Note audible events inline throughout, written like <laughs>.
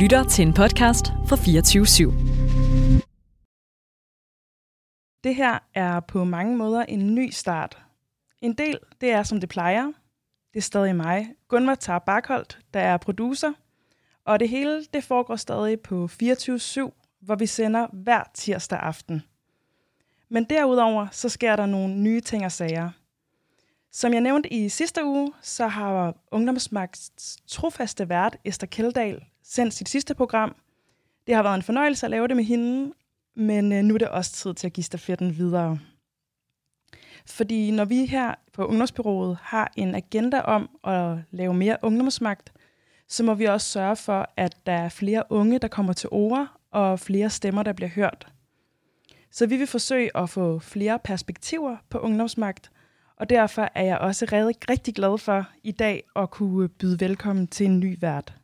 lytter til en podcast fra 24 /7. Det her er på mange måder en ny start. En del, det er som det plejer. Det er stadig mig, Gunvar Tar Barkholdt, der er producer. Og det hele, det foregår stadig på 24 hvor vi sender hver tirsdag aften. Men derudover, så sker der nogle nye ting og sager. Som jeg nævnte i sidste uge, så har Ungdomsmagts trofaste vært Esther Keldahl sendt sit sidste program. Det har været en fornøjelse at lave det med hende, men øh, nu er det også tid til at give stafetten videre. Fordi når vi her på Ungdomsbyrået har en agenda om at lave mere ungdomsmagt, så må vi også sørge for, at der er flere unge, der kommer til ord, og flere stemmer, der bliver hørt. Så vi vil forsøge at få flere perspektiver på ungdomsmagt, og derfor er jeg også rigtig, rigtig glad for i dag at kunne byde velkommen til en ny vært.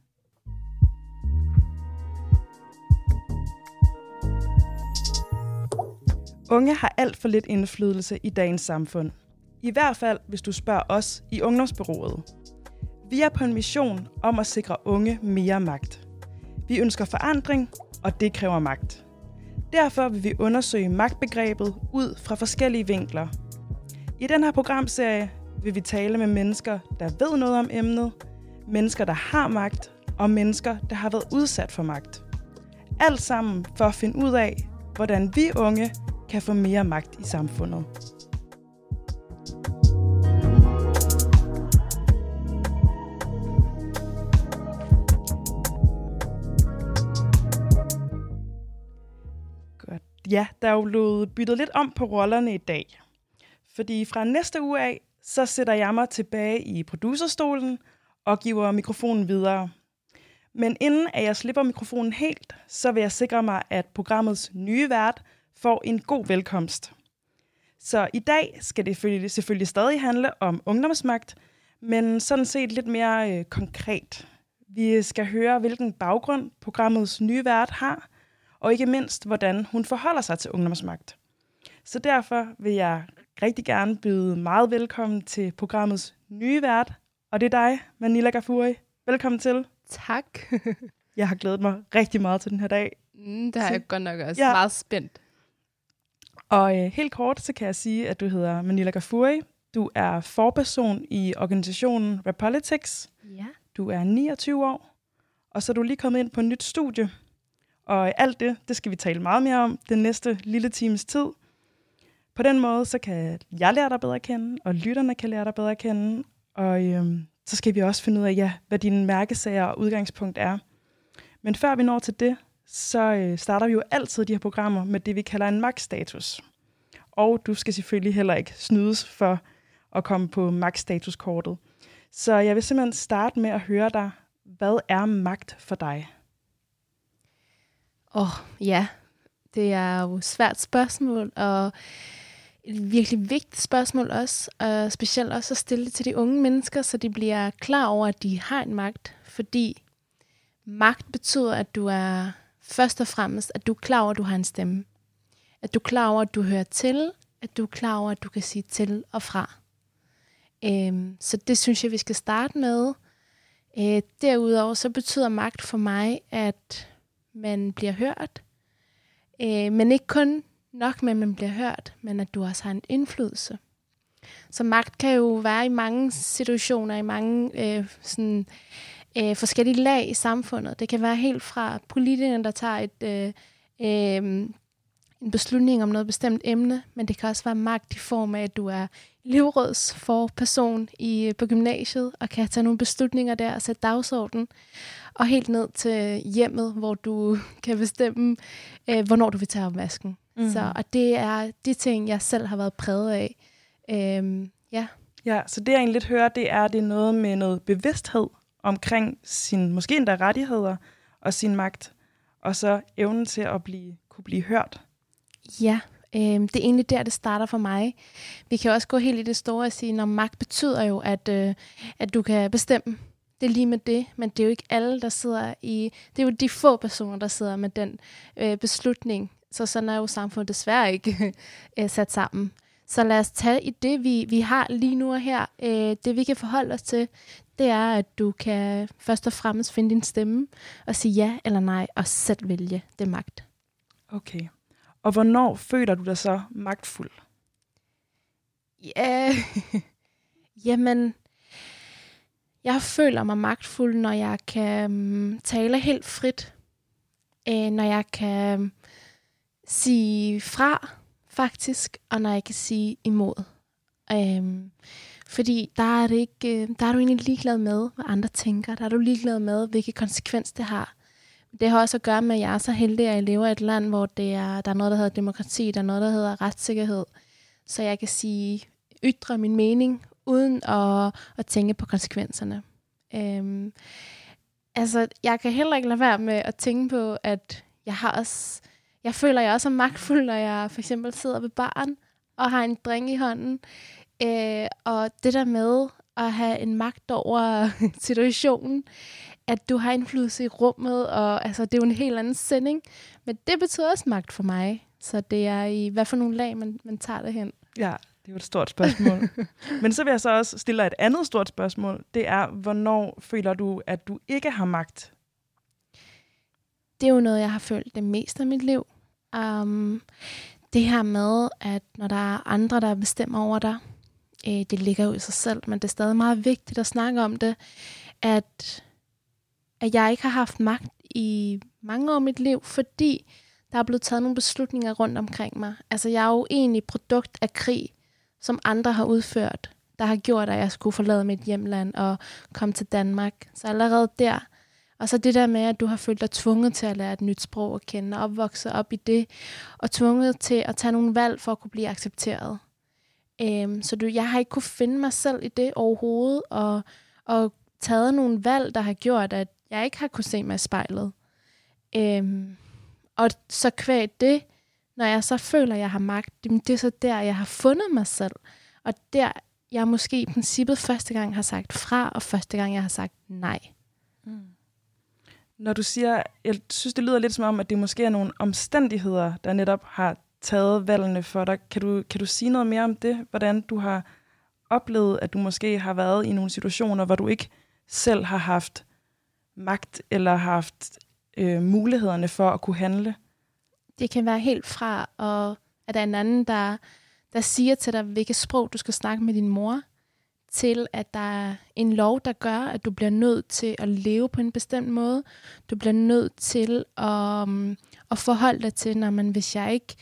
Unge har alt for lidt indflydelse i dagens samfund. I hvert fald, hvis du spørger os i Ungdomsbyrået. Vi er på en mission om at sikre unge mere magt. Vi ønsker forandring, og det kræver magt. Derfor vil vi undersøge magtbegrebet ud fra forskellige vinkler. I den her programserie vil vi tale med mennesker, der ved noget om emnet, mennesker, der har magt, og mennesker, der har været udsat for magt. Alt sammen for at finde ud af, hvordan vi unge kan få mere magt i samfundet. Godt. Ja, der er jo blevet byttet lidt om på rollerne i dag. Fordi fra næste uge af, så sætter jeg mig tilbage i producerstolen og giver mikrofonen videre. Men inden at jeg slipper mikrofonen helt, så vil jeg sikre mig, at programmets nye vært – får en god velkomst. Så i dag skal det selvfølgelig, selvfølgelig stadig handle om ungdomsmagt, men sådan set lidt mere øh, konkret. Vi skal høre, hvilken baggrund programmets nye vært har, og ikke mindst, hvordan hun forholder sig til ungdomsmagt. Så derfor vil jeg rigtig gerne byde meget velkommen til programmets nye vært, og det er dig, Manila Gafuri. Velkommen til. Tak. <laughs> jeg har glædet mig rigtig meget til den her dag. Mm, det har jeg godt nok også. Ja. Meget spændt. Og øh, helt kort, så kan jeg sige, at du hedder Manila Gafuri. Du er forperson i organisationen Repolitics. Ja. Du er 29 år, og så er du lige kommet ind på et nyt studie. Og alt det, det skal vi tale meget mere om den næste lille times tid. På den måde, så kan jeg lære dig bedre at kende, og lytterne kan lære dig bedre at kende. Og øhm, så skal vi også finde ud af, ja, hvad dine mærkesager og udgangspunkt er. Men før vi når til det, så øh, starter vi jo altid de her programmer med det, vi kalder en max-status. Og du skal selvfølgelig heller ikke snydes for at komme på max-statuskortet. Så jeg vil simpelthen starte med at høre dig, hvad er magt for dig? Åh, oh, ja. Det er jo et svært spørgsmål, og et virkelig vigtigt spørgsmål også, og specielt også at stille det til de unge mennesker, så de bliver klar over, at de har en magt, fordi magt betyder, at du er først og fremmest, at du er klar over, at du har en stemme. At du er klar over, at du hører til. At du er klar over, at du kan sige til og fra. Øhm, så det synes jeg, vi skal starte med. Øh, derudover så betyder magt for mig, at man bliver hørt. Øh, men ikke kun nok med, at man bliver hørt, men at du også har en indflydelse. Så magt kan jo være i mange situationer, i mange øh, sådan, øh, forskellige lag i samfundet. Det kan være helt fra politikerne, der tager et, øh, øh, en beslutning om noget bestemt emne, men det kan også være magt i form af, at du er person i, på gymnasiet og kan tage nogle beslutninger der og sætte dagsordenen, og helt ned til hjemmet, hvor du <laughs> kan bestemme, øh, hvornår du vil tage opvasken. Mm. Så, og det er de ting, jeg selv har været præget af. Øhm, ja. ja, så det jeg egentlig lidt hører, det er, det er noget med noget bevidsthed omkring sin måske endda rettigheder og sin magt, og så evnen til at blive, kunne blive hørt. Ja, øh, det er egentlig der, det starter for mig. Vi kan også gå helt i det store og sige, at magt betyder jo, at, øh, at du kan bestemme. Det er lige med det, men det er jo ikke alle, der sidder i... Det er jo de få personer, der sidder med den øh, beslutning. Så sådan er jo samfundet desværre ikke <laughs> øh, sat sammen. Så lad os tage i det, vi, vi har lige nu og her. Øh, det vi kan forholde os til, det er, at du kan først og fremmest finde din stemme og sige ja eller nej, og selv vælge det magt. Okay. Og hvornår føler du dig så magtfuld? Ja, <laughs> jamen, jeg føler mig magtfuld, når jeg kan um, tale helt frit. Øh, når jeg kan um, sige fra, faktisk, og når jeg kan sige imod. Um, fordi der er, det ikke, øh, der er du egentlig ligeglad med, hvad andre tænker. Der er du ligeglad med, hvilke konsekvens det har. Det har også at gøre med, at jeg er så heldig, at jeg lever i et land, hvor det er, der er noget, der hedder demokrati, der er noget, der hedder retssikkerhed. Så jeg kan sige, ytre min mening, uden at, at tænke på konsekvenserne. Øhm, altså, jeg kan heller ikke lade være med at tænke på, at jeg har også, jeg føler, at jeg også er magtfuld, når jeg for eksempel sidder ved baren og har en drink i hånden. Øh, og det der med at have en magt over <laughs> situationen, at du har indflydelse i rummet, og altså, det er jo en helt anden sending. Men det betyder også magt for mig. Så det er i hvad for nogle lag, man, man tager det hen. Ja, det er jo et stort spørgsmål. <laughs> Men så vil jeg så også stille dig et andet stort spørgsmål. Det er, hvornår føler du, at du ikke har magt? Det er jo noget, jeg har følt det meste af mit liv. Um, det her med, at når der er andre, der bestemmer over dig, øh, det ligger jo i sig selv, men det er stadig meget vigtigt at snakke om det, at, at jeg ikke har haft magt i mange år i mit liv, fordi der er blevet taget nogle beslutninger rundt omkring mig. Altså, jeg er jo egentlig produkt af krig, som andre har udført, der har gjort, at jeg skulle forlade mit hjemland og komme til Danmark. Så allerede der, og så det der med, at du har følt dig tvunget til at lære et nyt sprog at kende, og opvokse op i det, og tvunget til at tage nogle valg for at kunne blive accepteret. Øhm, så du, jeg har ikke kunne finde mig selv i det overhovedet, og, og taget nogle valg, der har gjort, at jeg ikke har kunne se mig i spejlet. Øhm, og så kvæg det, når jeg så føler, at jeg har magt, det er så der, jeg har fundet mig selv. Og der, jeg måske i princippet første gang har sagt fra, og første gang, jeg har sagt nej. Mm. Når du siger, jeg synes, det lyder lidt som om, at det måske er nogle omstændigheder, der netop har taget valgene for dig. Kan du, kan du sige noget mere om det? Hvordan du har oplevet, at du måske har været i nogle situationer, hvor du ikke selv har haft magt eller haft øh, mulighederne for at kunne handle? Det kan være helt fra, og at der er en anden, der, der siger til dig, hvilket sprog du skal snakke med din mor, til at der er en lov, der gør, at du bliver nødt til at leve på en bestemt måde. Du bliver nødt til at, um, at forholde dig til, når man, hvis jeg ikke,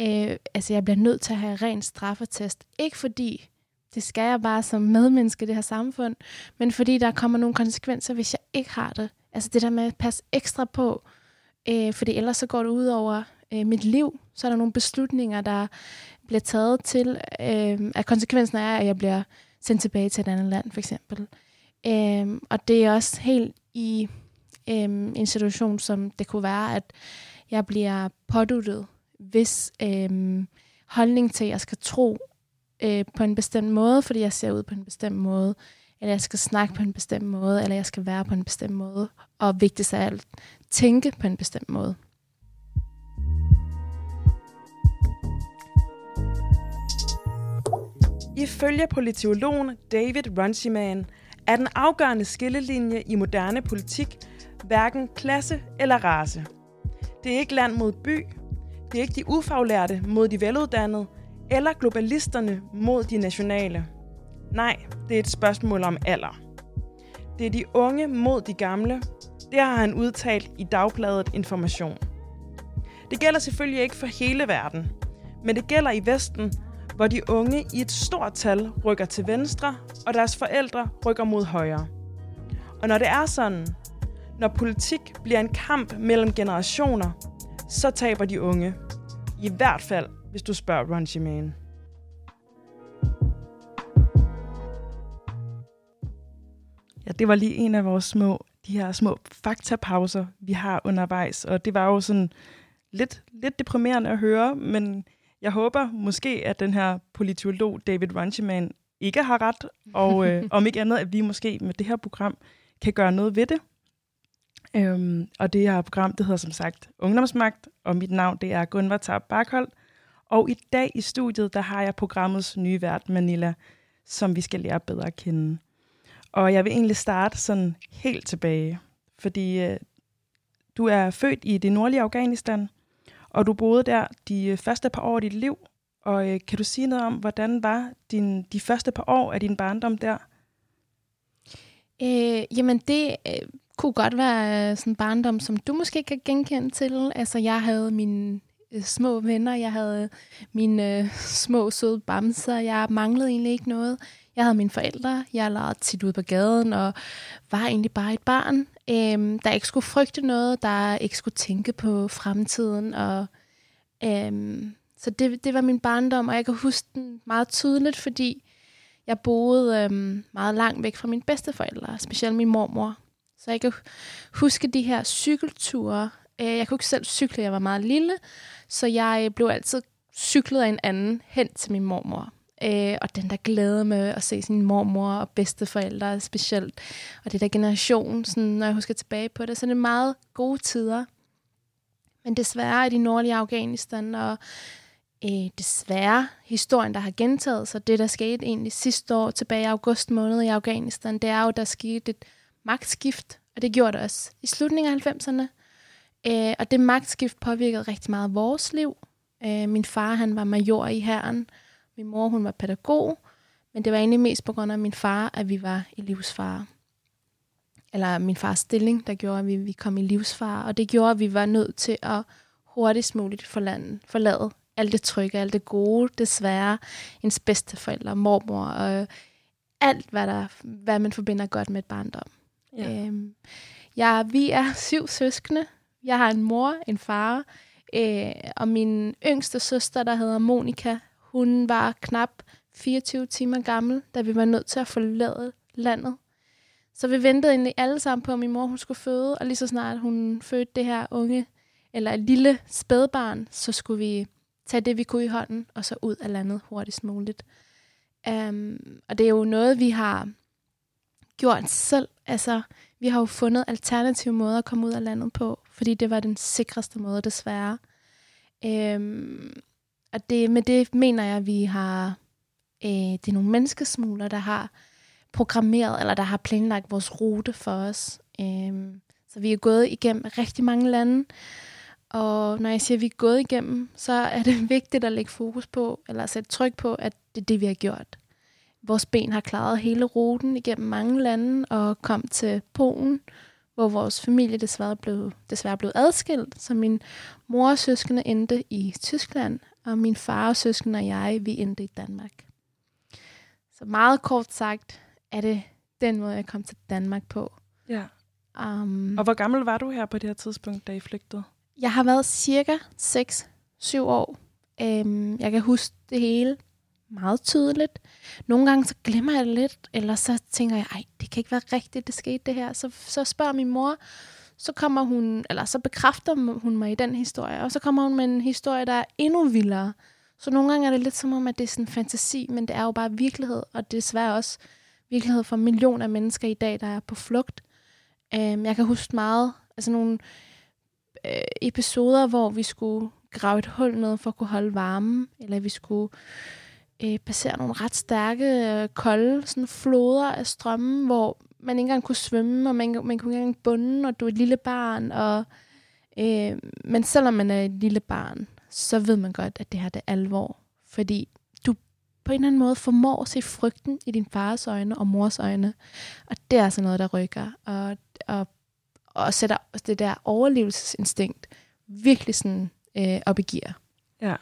øh, altså jeg bliver nødt til at have ren straffetest. Ikke fordi, det skal jeg bare som medmenneske i det her samfund, men fordi der kommer nogle konsekvenser, hvis jeg ikke har det. Altså det der med at passe ekstra på, øh, fordi ellers så går det ud over øh, mit liv. Så er der nogle beslutninger, der bliver taget til, øh, at konsekvensen er, at jeg bliver sendt tilbage til et andet land, for eksempel. Øh, og det er også helt i øh, en situation, som det kunne være, at jeg bliver påduttet, hvis øh, holdning til, at jeg skal tro øh, på en bestemt måde, fordi jeg ser ud på en bestemt måde, eller jeg skal snakke på en bestemt måde, eller jeg skal være på en bestemt måde, og vigtigst af alt, tænke på en bestemt måde. Ifølge politologen David Runciman er den afgørende skillelinje i moderne politik hverken klasse eller race. Det er ikke land mod by, det er ikke de ufaglærte mod de veluddannede, eller globalisterne mod de nationale. Nej, det er et spørgsmål om alder. Det er de unge mod de gamle. Det har han udtalt i dagbladet Information. Det gælder selvfølgelig ikke for hele verden, men det gælder i Vesten, hvor de unge i et stort tal rykker til venstre, og deres forældre rykker mod højre. Og når det er sådan, når politik bliver en kamp mellem generationer, så taber de unge. I hvert fald, hvis du spørger Ron Shimane. Ja, det var lige en af vores små, de her små faktapauser, vi har undervejs. Og det var jo sådan lidt, lidt deprimerende at høre, men jeg håber måske, at den her politolog David Runcheman ikke har ret, og øh, <laughs> om ikke andet, at vi måske med det her program kan gøre noget ved det. Øhm, og det her program, det hedder som sagt Ungdomsmagt, og mit navn det er Gunvar Tarp Barkhold. Og i dag i studiet, der har jeg programmets nye vært, Manila, som vi skal lære bedre at kende. Og jeg vil egentlig starte sådan helt tilbage, fordi øh, du er født i det nordlige Afghanistan, og du boede der de øh, første par år af dit liv. Og øh, kan du sige noget om, hvordan var din, de første par år af din barndom der? Øh, jamen, det øh, kunne godt være øh, sådan en barndom, som du måske kan genkende til. Altså, jeg havde mine øh, små venner, jeg havde øh, mine øh, <laughs> små søde bamser, jeg manglede egentlig ikke noget. Jeg havde mine forældre, jeg legede tit ude på gaden, og var egentlig bare et barn, øh, der ikke skulle frygte noget, der ikke skulle tænke på fremtiden. Og, øh, så det, det var min barndom, og jeg kan huske den meget tydeligt, fordi jeg boede øh, meget langt væk fra mine bedsteforældre, specielt min mormor. Så jeg kan huske de her cykelture. Øh, jeg kunne ikke selv cykle, jeg var meget lille, så jeg blev altid cyklet af en anden hen til min mormor. Øh, og den der glæde med at se sin mormor og bedsteforældre specielt. Og det der generation, sådan, når jeg husker tilbage på det, så det er meget gode tider. Men desværre er de nordlige Afghanistan, og øh, desværre historien, der har gentaget sig, det der skete egentlig sidste år tilbage i august måned i Afghanistan, det er jo, der skete et magtskift, og det gjorde det også i slutningen af 90'erne. Øh, og det magtskift påvirkede rigtig meget vores liv. Øh, min far, han var major i herren. Min mor, hun var pædagog. Men det var egentlig mest på grund af min far, at vi var i livsfare. Eller min fars stilling, der gjorde, at vi, vi kom i livsfare. Og det gjorde, at vi var nødt til at hurtigst muligt forlade, forlade alt det trygge, alt det gode, det svære, ens bedsteforældre, mormor og alt, hvad, der, hvad man forbinder godt med et barndom. Ja. Øhm, ja, vi er syv søskende. Jeg har en mor, en far, øh, og min yngste søster, der hedder Monika, hun var knap 24 timer gammel, da vi var nødt til at forlade landet. Så vi ventede egentlig alle sammen på, at min mor hun skulle føde, og lige så snart hun fødte det her unge, eller et lille spædbarn, så skulle vi tage det, vi kunne i hånden, og så ud af landet hurtigst muligt. Um, og det er jo noget, vi har gjort selv. Altså, vi har jo fundet alternative måder at komme ud af landet på, fordi det var den sikreste måde, desværre. Øhm, og det, med det mener jeg, at vi har, øh, det er nogle menneskesmugler, der har programmeret, eller der har planlagt vores rute for os. Øhm, så vi er gået igennem rigtig mange lande, og når jeg siger, at vi er gået igennem, så er det <laughs> vigtigt at lægge fokus på, eller sætte tryk på, at det er det, vi har gjort. Vores ben har klaret hele ruten igennem mange lande og kom til Polen, hvor vores familie desværre blev, desværre blev adskilt. Så min mor og søskende endte i Tyskland, og min far og søskende og jeg, vi endte i Danmark. Så meget kort sagt er det den måde, jeg kom til Danmark på. Ja. Um, og hvor gammel var du her på det her tidspunkt, da I flygtede? Jeg har været cirka 6-7 år. Um, jeg kan huske det hele meget tydeligt. Nogle gange så glemmer jeg det lidt, eller så tænker jeg, ej, det kan ikke være rigtigt, det skete det her. Så, så spørger min mor, så kommer hun, eller så bekræfter hun mig i den historie, og så kommer hun med en historie, der er endnu vildere. Så nogle gange er det lidt som om, at det er sådan en fantasi, men det er jo bare virkelighed, og det er desværre også virkelighed for millioner af mennesker i dag, der er på flugt. Øhm, jeg kan huske meget, altså nogle øh, episoder, hvor vi skulle grave et hul ned for at kunne holde varmen, eller vi skulle øh, Øh, passere nogle ret stærke, øh, kolde sådan floder af strømme, hvor man ikke engang kunne svømme, og man, man kunne ikke engang bunde, og du er et lille barn. Og, øh, men selvom man er et lille barn, så ved man godt, at det her det er alvor. Fordi du på en eller anden måde formår at se frygten i din fars øjne og mors øjne. Og det er altså noget, der rykker. Og, og, og sætter det der overlevelsesinstinkt virkelig sådan øh, op i gear. Ja,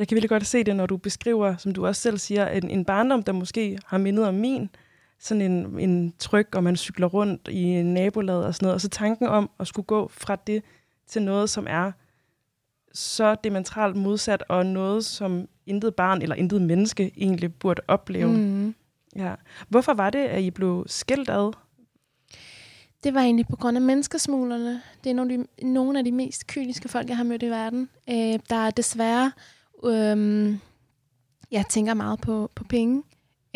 jeg kan virkelig godt se det, når du beskriver, som du også selv siger, en, en barndom, der måske har mindet om min, sådan en, en tryk, og man cykler rundt i en nabolag og sådan noget, og så tanken om at skulle gå fra det til noget, som er så diametralt modsat, og noget, som intet barn eller intet menneske egentlig burde opleve. Mm. Ja. Hvorfor var det, at I blev skilt ad? Det var egentlig på grund af menneskesmuglerne. Det er nogle af de, nogle af de mest kyniske folk, jeg har mødt i verden. Øh, der er desværre Øhm, jeg tænker meget på, på penge.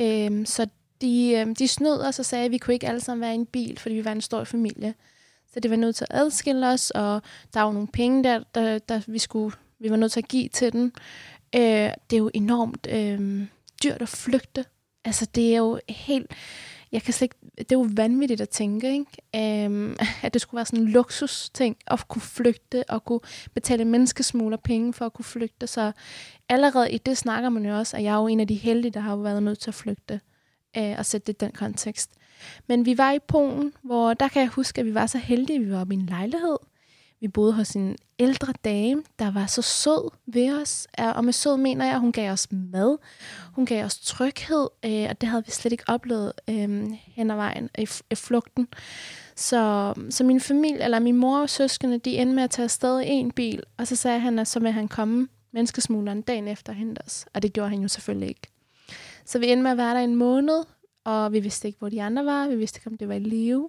Øhm, så de, øhm, de snød os og sagde, at vi kunne ikke alle sammen være i en bil, fordi vi var en stor familie. Så det var nødt til at adskille os, og der var nogle penge der, der, der vi, skulle, vi var nødt til at give til den. Øh, det er jo enormt øh, dyrt at flygte. Altså, det er jo helt jeg kan slet ikke, det er jo vanvittigt at tænke, ikke? Øhm, at det skulle være sådan en luksus ting at kunne flygte og kunne betale menneskesmugler penge for at kunne flygte. Så allerede i det snakker man jo også, at jeg er jo en af de heldige, der har været nødt til at flygte øh, og sætte det i den kontekst. Men vi var i Polen, hvor der kan jeg huske, at vi var så heldige, at vi var oppe i en lejlighed, vi boede hos en ældre dame, der var så sød ved os. Øh, og med sød mener jeg, at hun gav os mad. Hun gav os tryghed, øh, og det havde vi slet ikke oplevet øh, hen ad vejen i, i flugten. Så, så min familie, eller min mor og søskende, de endte med at tage afsted i en bil, og så sagde han, at så vil han komme menneskesmugleren dagen efter og hente os. Og det gjorde han jo selvfølgelig ikke. Så vi endte med at være der en måned, og vi vidste ikke, hvor de andre var. Vi vidste ikke, om det var i live.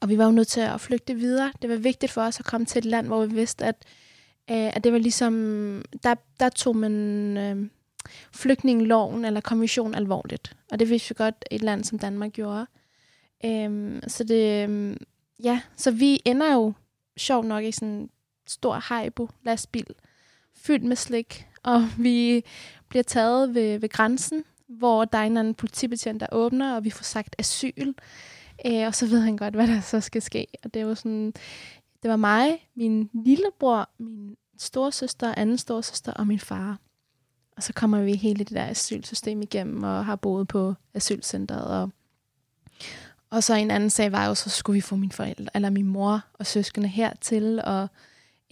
Og vi var jo nødt til at flygte videre. Det var vigtigt for os at komme til et land, hvor vi vidste, at, øh, at det var ligesom, der, der tog man øh, flygtningeloven eller kommission alvorligt. Og det vidste vi godt, et land som Danmark gjorde. Øh, så det, øh, ja, så vi ender jo sjovt nok i sådan en stor hajbo lastbil, fyldt med slik, og vi bliver taget ved, ved grænsen, hvor der er en anden politibetjent, der åbner, og vi får sagt asyl. Øh, og så ved han godt, hvad der så skal ske. Og det var sådan, det var mig, min lillebror, min storsøster, anden storsøster og min far. Og så kommer vi hele det der asylsystem igennem og har boet på asylcentret. Og, og så en anden sag var jo, så skulle vi få min forældre, eller min mor og søskende hertil, og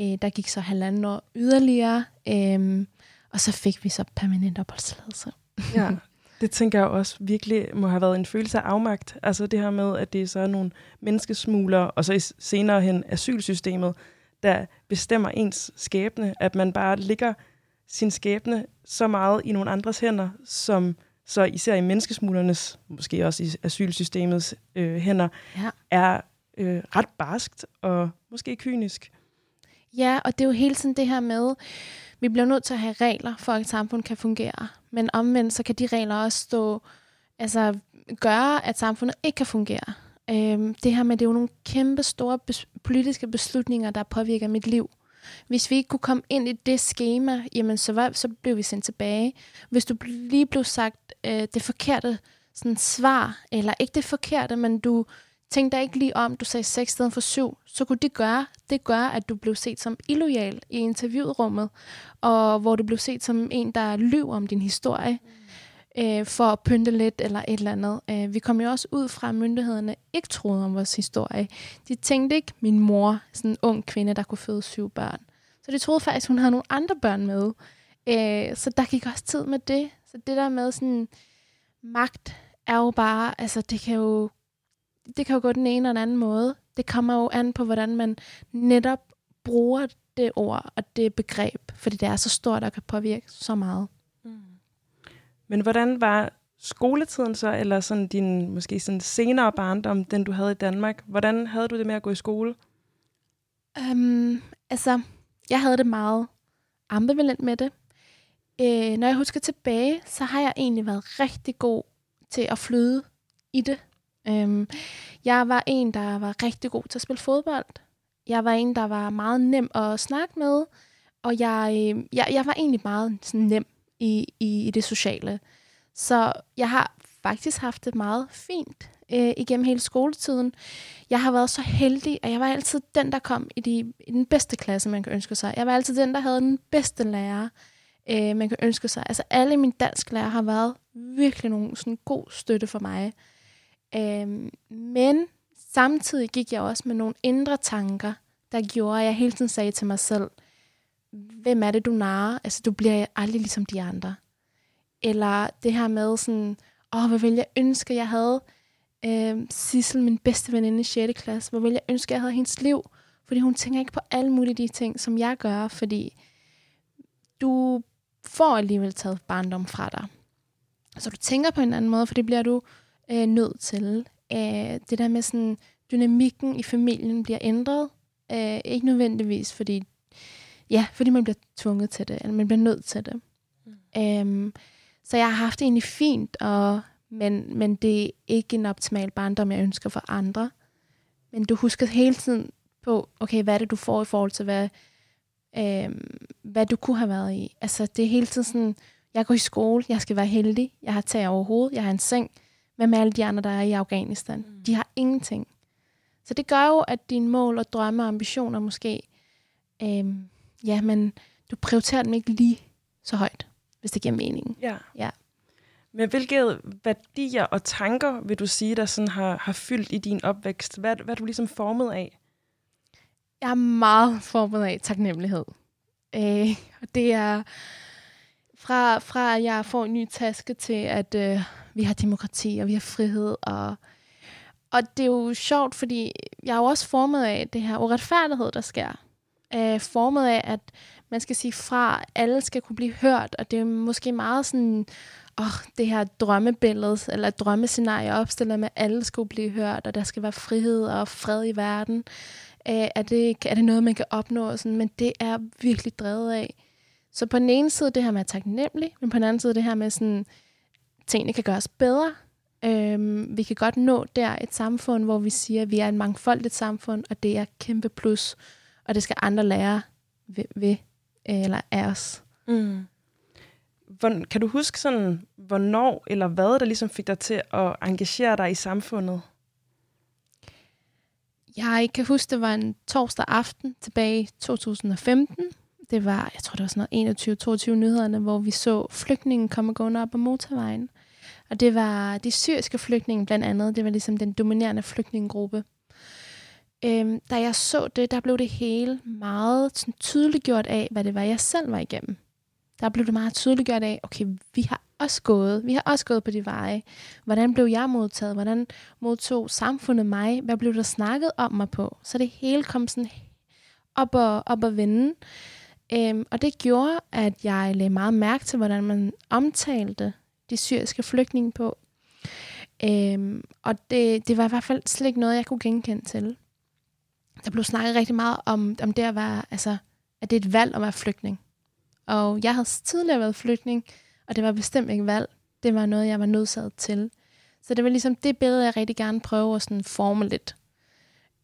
øh, der gik så halvanden år yderligere, øh, og så fik vi så permanent opholdstilladelse. Ja, <laughs> Det tænker jeg også virkelig må have været en følelse af afmagt. Altså det her med, at det er så nogle menneskesmuglere, og så senere hen asylsystemet, der bestemmer ens skæbne, at man bare ligger sin skæbne så meget i nogle andres hænder, som så især i menneskesmuglernes, måske også i asylsystemets øh, hænder, ja. er øh, ret barskt og måske kynisk. Ja, og det er jo hele tiden det her med, vi bliver nødt til at have regler, for at samfundet kan fungere. Men omvendt, så kan de regler også stå, altså gøre, at samfundet ikke kan fungere. Øhm, det her med, det er jo nogle kæmpe store bes- politiske beslutninger, der påvirker mit liv. Hvis vi ikke kunne komme ind i det schema, jamen så, var, så blev vi sendt tilbage. Hvis du lige blev sagt øh, det forkerte sådan svar, eller ikke det forkerte, men du tænkte dig ikke lige om, du sagde 6 stedet for 7, så kunne det gøre, det gør, at du blev set som illoyal i interviewrummet, og hvor du blev set som en, der lyver om din historie, mm. øh, for at pynte lidt eller et eller andet. Øh, vi kom jo også ud fra, at myndighederne ikke troede om vores historie. De tænkte ikke, min mor, sådan en ung kvinde, der kunne føde syv børn. Så de troede faktisk, hun havde nogle andre børn med. Øh, så der gik også tid med det. Så det der med sådan, magt er jo bare, altså det kan jo det kan jo gå den ene eller den anden måde. Det kommer jo an på, hvordan man netop bruger det ord og det begreb, fordi det er så stort og kan påvirke så meget. Mm. Men hvordan var skoletiden så, eller sådan din måske sådan senere barndom, den du havde i Danmark? Hvordan havde du det med at gå i skole? Um, altså, jeg havde det meget ambivalent med det. Øh, når jeg husker tilbage, så har jeg egentlig været rigtig god til at flyde i det. Øhm, jeg var en, der var rigtig god til at spille fodbold. Jeg var en, der var meget nem at snakke med, og jeg, øh, jeg, jeg var egentlig meget sådan nem i, i, i det sociale. Så jeg har faktisk haft det meget fint øh, igennem hele skoletiden. Jeg har været så heldig, at jeg var altid den, der kom i, de, i den bedste klasse, man kan ønske sig. Jeg var altid den, der havde den bedste lærer, øh, man kan ønske sig. Altså alle mine dansk lærer har været virkelig nogle sådan god støtte for mig. Øhm, men samtidig gik jeg også med nogle indre tanker, der gjorde, at jeg hele tiden sagde til mig selv, hvem er det, du narer? Altså, du bliver aldrig ligesom de andre. Eller det her med sådan, åh, hvad vil jeg ønske, jeg havde øh, Sissel, min bedste veninde i 6. klasse, hvor vil jeg ønske, jeg havde hendes liv? Fordi hun tænker ikke på alle mulige de ting, som jeg gør, fordi du får alligevel taget barndom fra dig. Så du tænker på en anden måde, for det bliver du øh, nødt til. Øh, det der med sådan, dynamikken i familien bliver ændret. Øh, ikke nødvendigvis, fordi, ja, fordi man bliver tvunget til det, eller man bliver nødt til det. Mm. Øh, så jeg har haft det egentlig fint, og, men, men det er ikke en optimal barndom, jeg ønsker for andre. Men du husker hele tiden på, okay, hvad er det, du får i forhold til, hvad, øh, hvad du kunne have været i. Altså, det er hele tiden sådan, jeg går i skole, jeg skal være heldig, jeg har tag over hovedet, jeg har en seng, Hvad med alle de andre, der er i Afghanistan? Mm. De har ingenting. Så det gør jo, at dine mål og drømme og ambitioner måske, øhm, ja, men du prioriterer dem ikke lige så højt, hvis det giver mening. Ja. Ja. Men hvilke værdier og tanker vil du sige, der sådan har, har fyldt i din opvækst? Hvad, hvad er du ligesom formet af? Jeg er meget formet af taknemmelighed. Øh, det er fra, fra at jeg får en ny taske til, at øh, vi har demokrati, og vi har frihed. Og, og det er jo sjovt, fordi jeg er jo også formet af det her uretfærdighed, der sker. Øh, formet af, at man skal sige fra, alle skal kunne blive hørt, og det er måske meget sådan, åh, det her drømmebillede, eller drømmescenarie opstillet med, at alle skal blive hørt, og der skal være frihed og fred i verden. Øh, er, det, er det noget, man kan opnå? Sådan, men det er virkelig drevet af. Så på den ene side det her med at taknemmelig, men på den anden side det her med, sådan, tingene kan gøres bedre. Øhm, vi kan godt nå der et samfund, hvor vi siger, at vi er et mangfoldigt samfund, og det er kæmpe plus, og det skal andre lære ved, ved eller af os. Mm. Hvor, kan du huske sådan, hvornår eller hvad, der ligesom fik dig til at engagere dig i samfundet? Jeg kan huske, det var en torsdag aften tilbage i 2015. Det var, jeg tror, det var sådan noget 21-22 nyhederne, hvor vi så flygtningen komme gående op på motorvejen. Og det var de syriske flygtninge blandt andet. Det var ligesom den dominerende flygtningegruppe. Øhm, da jeg så det, der blev det hele meget sådan, tydeliggjort af, hvad det var, jeg selv var igennem. Der blev det meget tydeliggjort af, okay, vi har også gået, vi har også gået på de veje. Hvordan blev jeg modtaget? Hvordan modtog samfundet mig? Hvad blev der snakket om mig på? Så det hele kom sådan op og, op og vende. Øhm, og det gjorde, at jeg lagde meget mærke til, hvordan man omtalte de syriske flygtninge på. Øhm, og det, det var i hvert fald slet ikke noget, jeg kunne genkende til. Der blev snakket rigtig meget om, om det at være, altså, at det er et valg at være flygtning. Og jeg havde tidligere været flygtning, og det var bestemt ikke valg. Det var noget, jeg var nødsaget til. Så det var ligesom det billede, jeg rigtig gerne prøve at sådan forme lidt.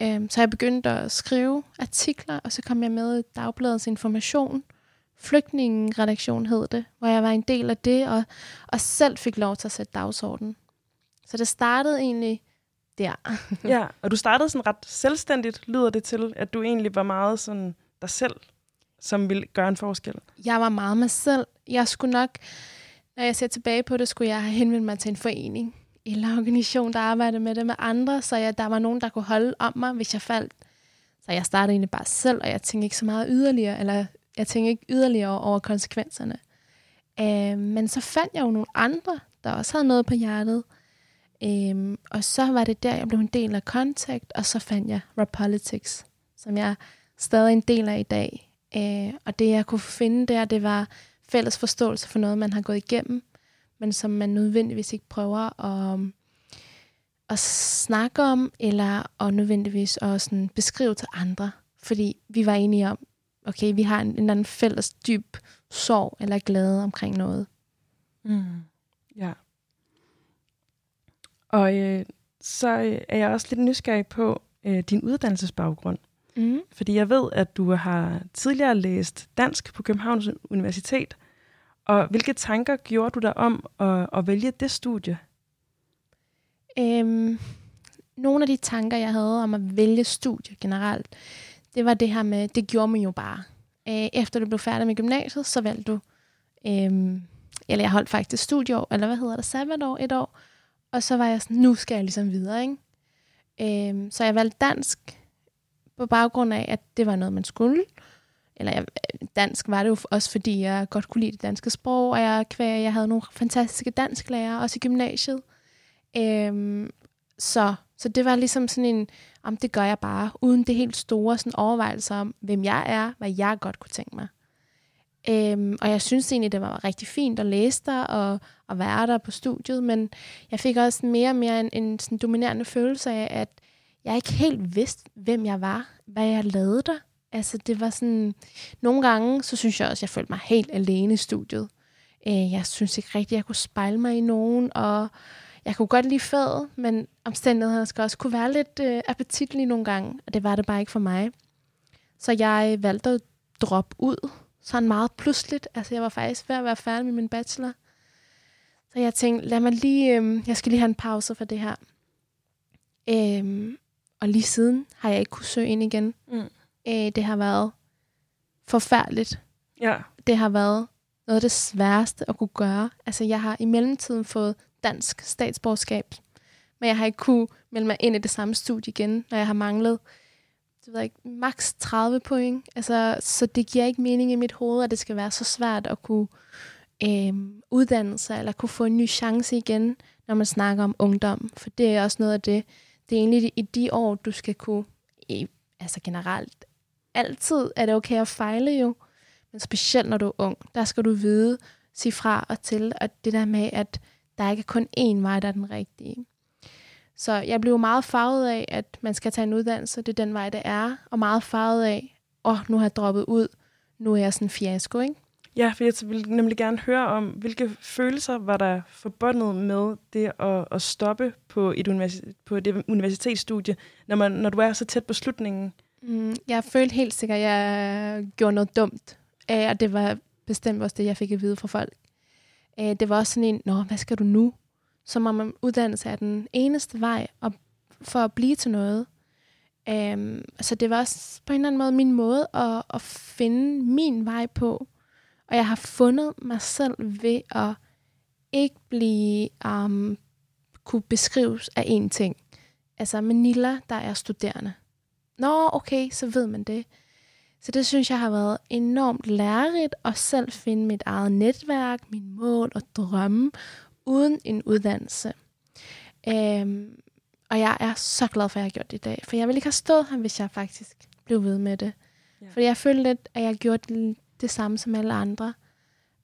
Øhm, så jeg begyndte at skrive artikler, og så kom jeg med i Dagbladets information. Flygtningeredaktion hed det, hvor jeg var en del af det, og, og selv fik lov til at sætte dagsordenen. Så det startede egentlig der. <laughs> ja, og du startede sådan ret selvstændigt, lyder det til, at du egentlig var meget sådan dig selv, som ville gøre en forskel. Jeg var meget mig selv. Jeg skulle nok, når jeg ser tilbage på det, skulle jeg have henvendt mig til en forening eller organisation, der arbejdede med det med andre, så jeg, der var nogen, der kunne holde om mig, hvis jeg faldt. Så jeg startede egentlig bare selv, og jeg tænkte ikke så meget yderligere, eller jeg tænkte ikke yderligere over konsekvenserne. Øh, men så fandt jeg jo nogle andre, der også havde noget på hjertet. Øhm, og så var det der, jeg blev en del af Contact, og så fandt jeg Rap Politics, som jeg stadig er en del af i dag. Øh, og det, jeg kunne finde der, det var fælles forståelse for noget, man har gået igennem, men som man nødvendigvis ikke prøver at, øhm, at snakke om, eller og nødvendigvis også sådan beskrive til andre. Fordi vi var enige om, okay, vi har en, en eller anden fælles dyb sorg eller glæde omkring noget. Mm. Ja. Og øh, så øh, er jeg også lidt nysgerrig på øh, din uddannelsesbaggrund. Mm. Fordi jeg ved, at du har tidligere læst dansk på Københavns Universitet. Og hvilke tanker gjorde du dig om at, at vælge det studie? Øhm, nogle af de tanker, jeg havde om at vælge studie generelt, det var det her med, det gjorde man jo bare. Øh, efter du blev færdig med gymnasiet, så valgte du, øhm, eller jeg holdt faktisk studieår, eller hvad hedder det, sabbatår, et år. Og så var jeg sådan, nu skal jeg ligesom videre, ikke? Øhm, så jeg valgte dansk på baggrund af, at det var noget, man skulle. Eller jeg, dansk var det jo også, fordi jeg godt kunne lide det danske sprog, og jeg, kvæg, jeg havde nogle fantastiske dansklærere, også i gymnasiet. Øhm, så, så det var ligesom sådan en, om det gør jeg bare, uden det helt store sådan overvejelse om, hvem jeg er, hvad jeg godt kunne tænke mig. Øhm, og jeg synes egentlig, det var rigtig fint at læse der og, og være der på studiet, men jeg fik også mere og mere en, en sådan dominerende følelse af, at jeg ikke helt vidste, hvem jeg var, hvad jeg lavede der. Altså, det var sådan... Nogle gange, så synes jeg også, jeg følte mig helt alene i studiet. Øh, jeg synes ikke rigtigt, jeg kunne spejle mig i nogen, og jeg kunne godt lide fadet, men omstændighederne skal også kunne være lidt øh, appetitlige nogle gange, og det var det bare ikke for mig. Så jeg valgte at droppe ud, sådan meget pludseligt. Altså, jeg var faktisk ved at være færdig med min bachelor. Så jeg tænkte, lad mig lige, øhm, jeg skal lige have en pause for det her. Øhm, og lige siden har jeg ikke kunne søge ind igen. Mm. Øh, det har været forfærdeligt. Ja. Det har været noget af det sværeste at kunne gøre. Altså, jeg har i mellemtiden fået dansk statsborgerskab, men jeg har ikke kunne melde mig ind i det samme studie igen, når jeg har manglet det ved jeg ikke, maks 30 point. Altså, så det giver ikke mening i mit hoved, at det skal være så svært at kunne øh, uddanne sig, eller kunne få en ny chance igen, når man snakker om ungdom. For det er også noget af det, det er egentlig i de år, du skal kunne, i, altså generelt, altid er det okay at fejle jo, men specielt når du er ung, der skal du vide, sige fra og til, at det der med, at der ikke er kun én vej, der er den rigtige. Så jeg blev meget farvet af, at man skal tage en uddannelse, det er den vej, det er, og meget farvet af, åh, oh, nu har jeg droppet ud, nu er jeg sådan en fiasko, ikke? Ja, for jeg vil nemlig gerne høre om, hvilke følelser var der forbundet med det at, at stoppe på et, universi- på et universitetsstudie, når, man, når du er så tæt på slutningen? Mm, jeg følte helt sikkert, at jeg gjorde noget dumt. Og det var bestemt også det, jeg fik at vide fra folk. Øh, det var også sådan en, nå, hvad skal du nu? Som om uddannelse er den eneste vej op, for at blive til noget. Um, så det var også på en eller anden måde min måde at, at finde min vej på. Og jeg har fundet mig selv ved at ikke blive um, kunne beskrives af én ting. Altså Manila, der er studerende. Nå, okay, så ved man det. Så det synes jeg har været enormt lærerigt at selv finde mit eget netværk, min mål og drømme, uden en uddannelse. Um, og jeg er så glad for, at jeg har gjort det i dag. For jeg ville ikke have stået her, hvis jeg faktisk blev ved med det. Ja. Fordi jeg følte lidt, at jeg gjorde det, det samme som alle andre.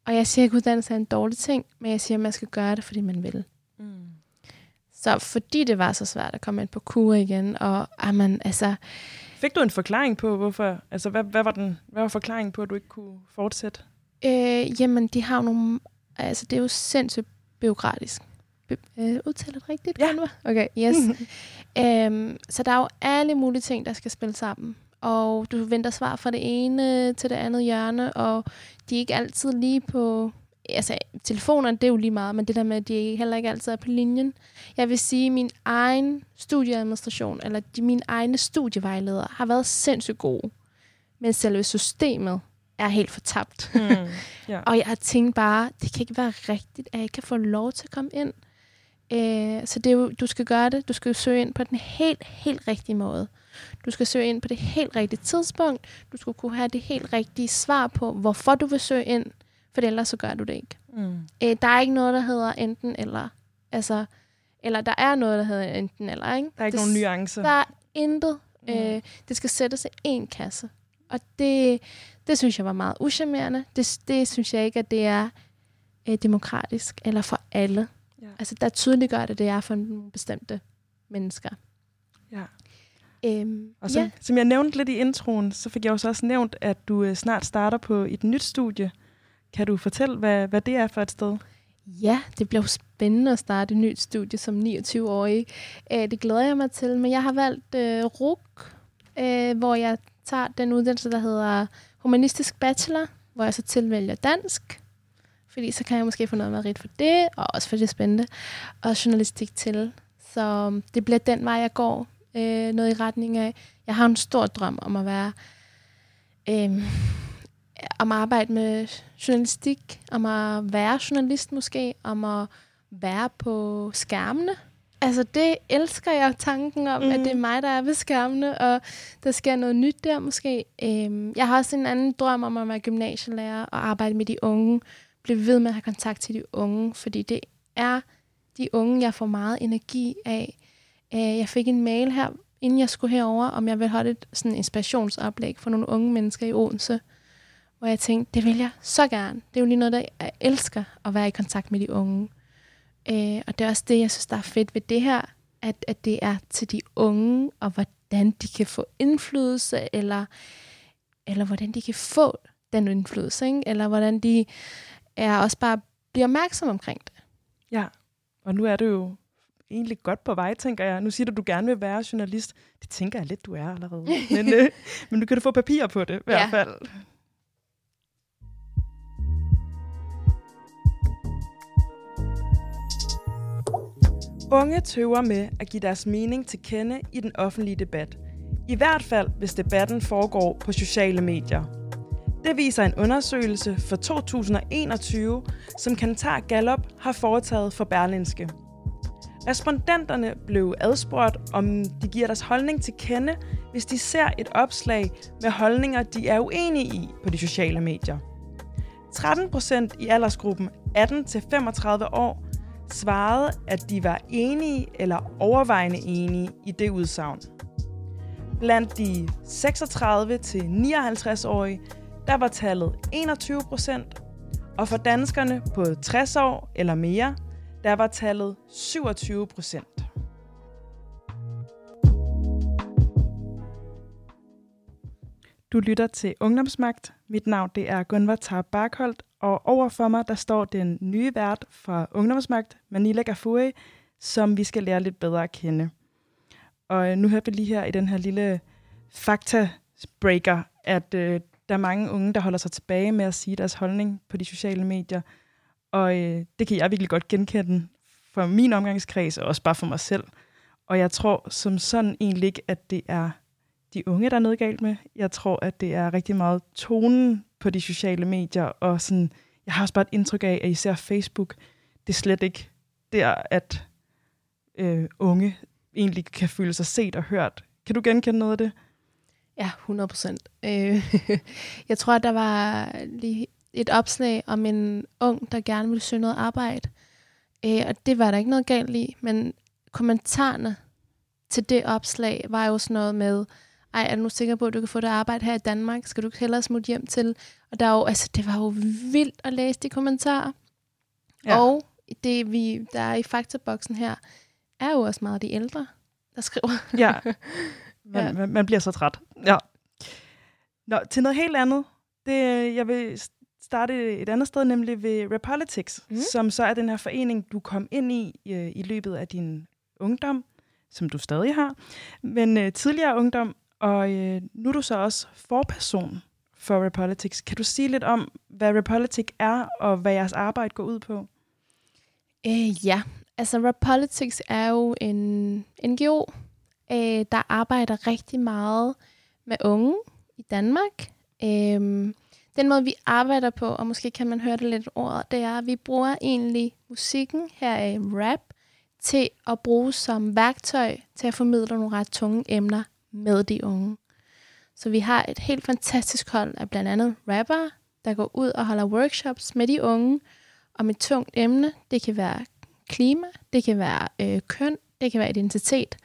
Og jeg siger ikke, at uddannelse er en dårlig ting, men jeg siger, at man skal gøre det, fordi man vil. Mm. Så fordi det var så svært at komme ind på kur igen, og amen, altså... Fik du en forklaring på, hvorfor... Altså, hvad, hvad, var, den, hvad var forklaringen på, at du ikke kunne fortsætte? Øh, jamen, de har nogle... Altså, det er jo sindssygt byråkratisk. Be, øh, udtaler det rigtigt? Ja. Okay, yes. <laughs> øhm, så der er jo alle mulige ting, der skal spille sammen. Og du venter svar fra det ene til det andet hjørne, og de er ikke altid lige på... Altså, telefonerne, det er jo lige meget, men det der med, at de heller ikke altid er på linjen. Jeg vil sige, at min egen studieadministration, eller de, mine egne studievejledere, har været sindssygt gode. Men selve systemet er helt fortabt. Mm, yeah. <laughs> og jeg har tænkt bare, det kan ikke være rigtigt, at jeg ikke kan få lov til at komme ind. Øh, så det er jo, du skal gøre det. Du skal søge ind på den helt, helt rigtige måde. Du skal søge ind på det helt rigtige tidspunkt. Du skal kunne have det helt rigtige svar på, hvorfor du vil søge ind, for ellers så gør du det ikke. Mm. Øh, der er ikke noget, der hedder enten eller. Altså, eller der er noget, der hedder enten eller. Ikke? Der er ikke det, nogen nuancer. Der er intet. Mm. Øh, det skal sættes i en kasse. Og det, det synes jeg var meget uschammerende. Det, det synes jeg ikke, at det er øh, demokratisk, eller for alle. Ja. Altså, der tydeliggør det, det er for nogle bestemte mennesker. Ja. Øhm, og som, ja. som jeg nævnte lidt i introen, så fik jeg også også nævnt, at du øh, snart starter på et nyt studie. Kan du fortælle, hvad, hvad det er for et sted? Ja, det bliver spændende at starte et nyt studie som 29-årig. Øh, det glæder jeg mig til, men jeg har valgt øh, RUK, øh, hvor jeg tager den uddannelse, der hedder Humanistisk Bachelor, hvor jeg så tilvælger dansk, fordi så kan jeg måske få noget merit for det, og også for det spændende, og journalistik til. Så øhm, det bliver den vej, jeg går øh, noget i retning af. Jeg har en stor drøm om at være, øh, om at arbejde med journalistik, om at være journalist måske, om at være på skærmene. Altså det elsker jeg tanken om, mm. at det er mig, der er ved skærmene, og der sker noget nyt der måske. Øhm, jeg har også en anden drøm om at være gymnasielærer og arbejde med de unge. Blive ved med at have kontakt til de unge, fordi det er de unge, jeg får meget energi af. Øh, jeg fik en mail her, inden jeg skulle herover, om jeg vil holde et sådan inspirationsoplæg for nogle unge mennesker i Odense, hvor jeg tænkte, det vil jeg så gerne. Det er jo lige noget, der jeg elsker at være i kontakt med de unge. Øh, og det er også det, jeg synes, der er fedt ved det her, at, at det er til de unge, og hvordan de kan få indflydelse, eller, eller hvordan de kan få den indflydelse, ikke? eller hvordan de er også bare bliver opmærksom omkring det. Ja, og nu er det jo egentlig godt på vej, tænker jeg. Nu siger du, at du gerne vil være journalist. Det tænker jeg lidt, du er allerede. <laughs> Men, øh, men du kan da få papir på det, i hvert fald. Unge tøver med at give deres mening til kende i den offentlige debat. I hvert fald, hvis debatten foregår på sociale medier. Det viser en undersøgelse for 2021, som Kantar Gallup har foretaget for Berlinske. Respondenterne blev adspurgt, om de giver deres holdning til kende, hvis de ser et opslag med holdninger, de er uenige i på de sociale medier. 13 procent i aldersgruppen 18-35 år svarede, at de var enige eller overvejende enige i det udsagn. Blandt de 36-59-årige, der var tallet 21 procent, og for danskerne på 60 år eller mere, der var tallet 27 procent. Du lytter til Ungdomsmagt. Mit navn det er Gunvar Tar Barkholdt, og over for mig der står den nye vært fra Ungdomsmagt, Manila Gafuri, som vi skal lære lidt bedre at kende. Og øh, nu hørte vi lige her i den her lille fakta-breaker, at øh, der er mange unge, der holder sig tilbage med at sige deres holdning på de sociale medier. Og øh, det kan jeg virkelig godt genkende for min omgangskreds, og også bare for mig selv. Og jeg tror som sådan egentlig ikke, at det er de unge, der er noget galt med. Jeg tror, at det er rigtig meget tonen på de sociale medier, og sådan, jeg har også bare et indtryk af, at især Facebook, det er slet ikke der, at øh, unge egentlig kan føle sig set og hørt. Kan du genkende noget af det? Ja, 100 procent. Øh, <laughs> jeg tror, at der var lige et opslag om en ung, der gerne ville søge noget arbejde. Øh, og det var der ikke noget galt i, men kommentarerne til det opslag var jo sådan noget med, ej, er du nu sikker på, at du kan få det arbejde her i Danmark? Skal du ikke hellere smutte hjem til? Og der er jo, altså, det var jo vildt at læse de kommentarer. Ja. Og det, vi, der er i faktaboksen her, er jo også meget de ældre, der skriver. Ja, <laughs> man, ja. man, man bliver så træt. Ja. Nå, til noget helt andet. Det, jeg vil starte et andet sted, nemlig ved Repolitics, mm. som så er den her forening, du kom ind i øh, i løbet af din ungdom, som du stadig har, men øh, tidligere ungdom, og øh, nu er du så også forperson for Repolitics. Kan du sige lidt om, hvad Repolitic er, og hvad jeres arbejde går ud på? Øh, ja, altså Repolitics er jo en NGO, øh, der arbejder rigtig meget med unge i Danmark. Øh, den måde, vi arbejder på, og måske kan man høre det lidt ord, det er, at vi bruger egentlig musikken her i rap til at bruge som værktøj til at formidle nogle ret tunge emner med de unge. Så vi har et helt fantastisk hold af blandt andet rapper, der går ud og holder workshops med de unge om et tungt emne. Det kan være klima, det kan være øh, køn, det kan være identitet.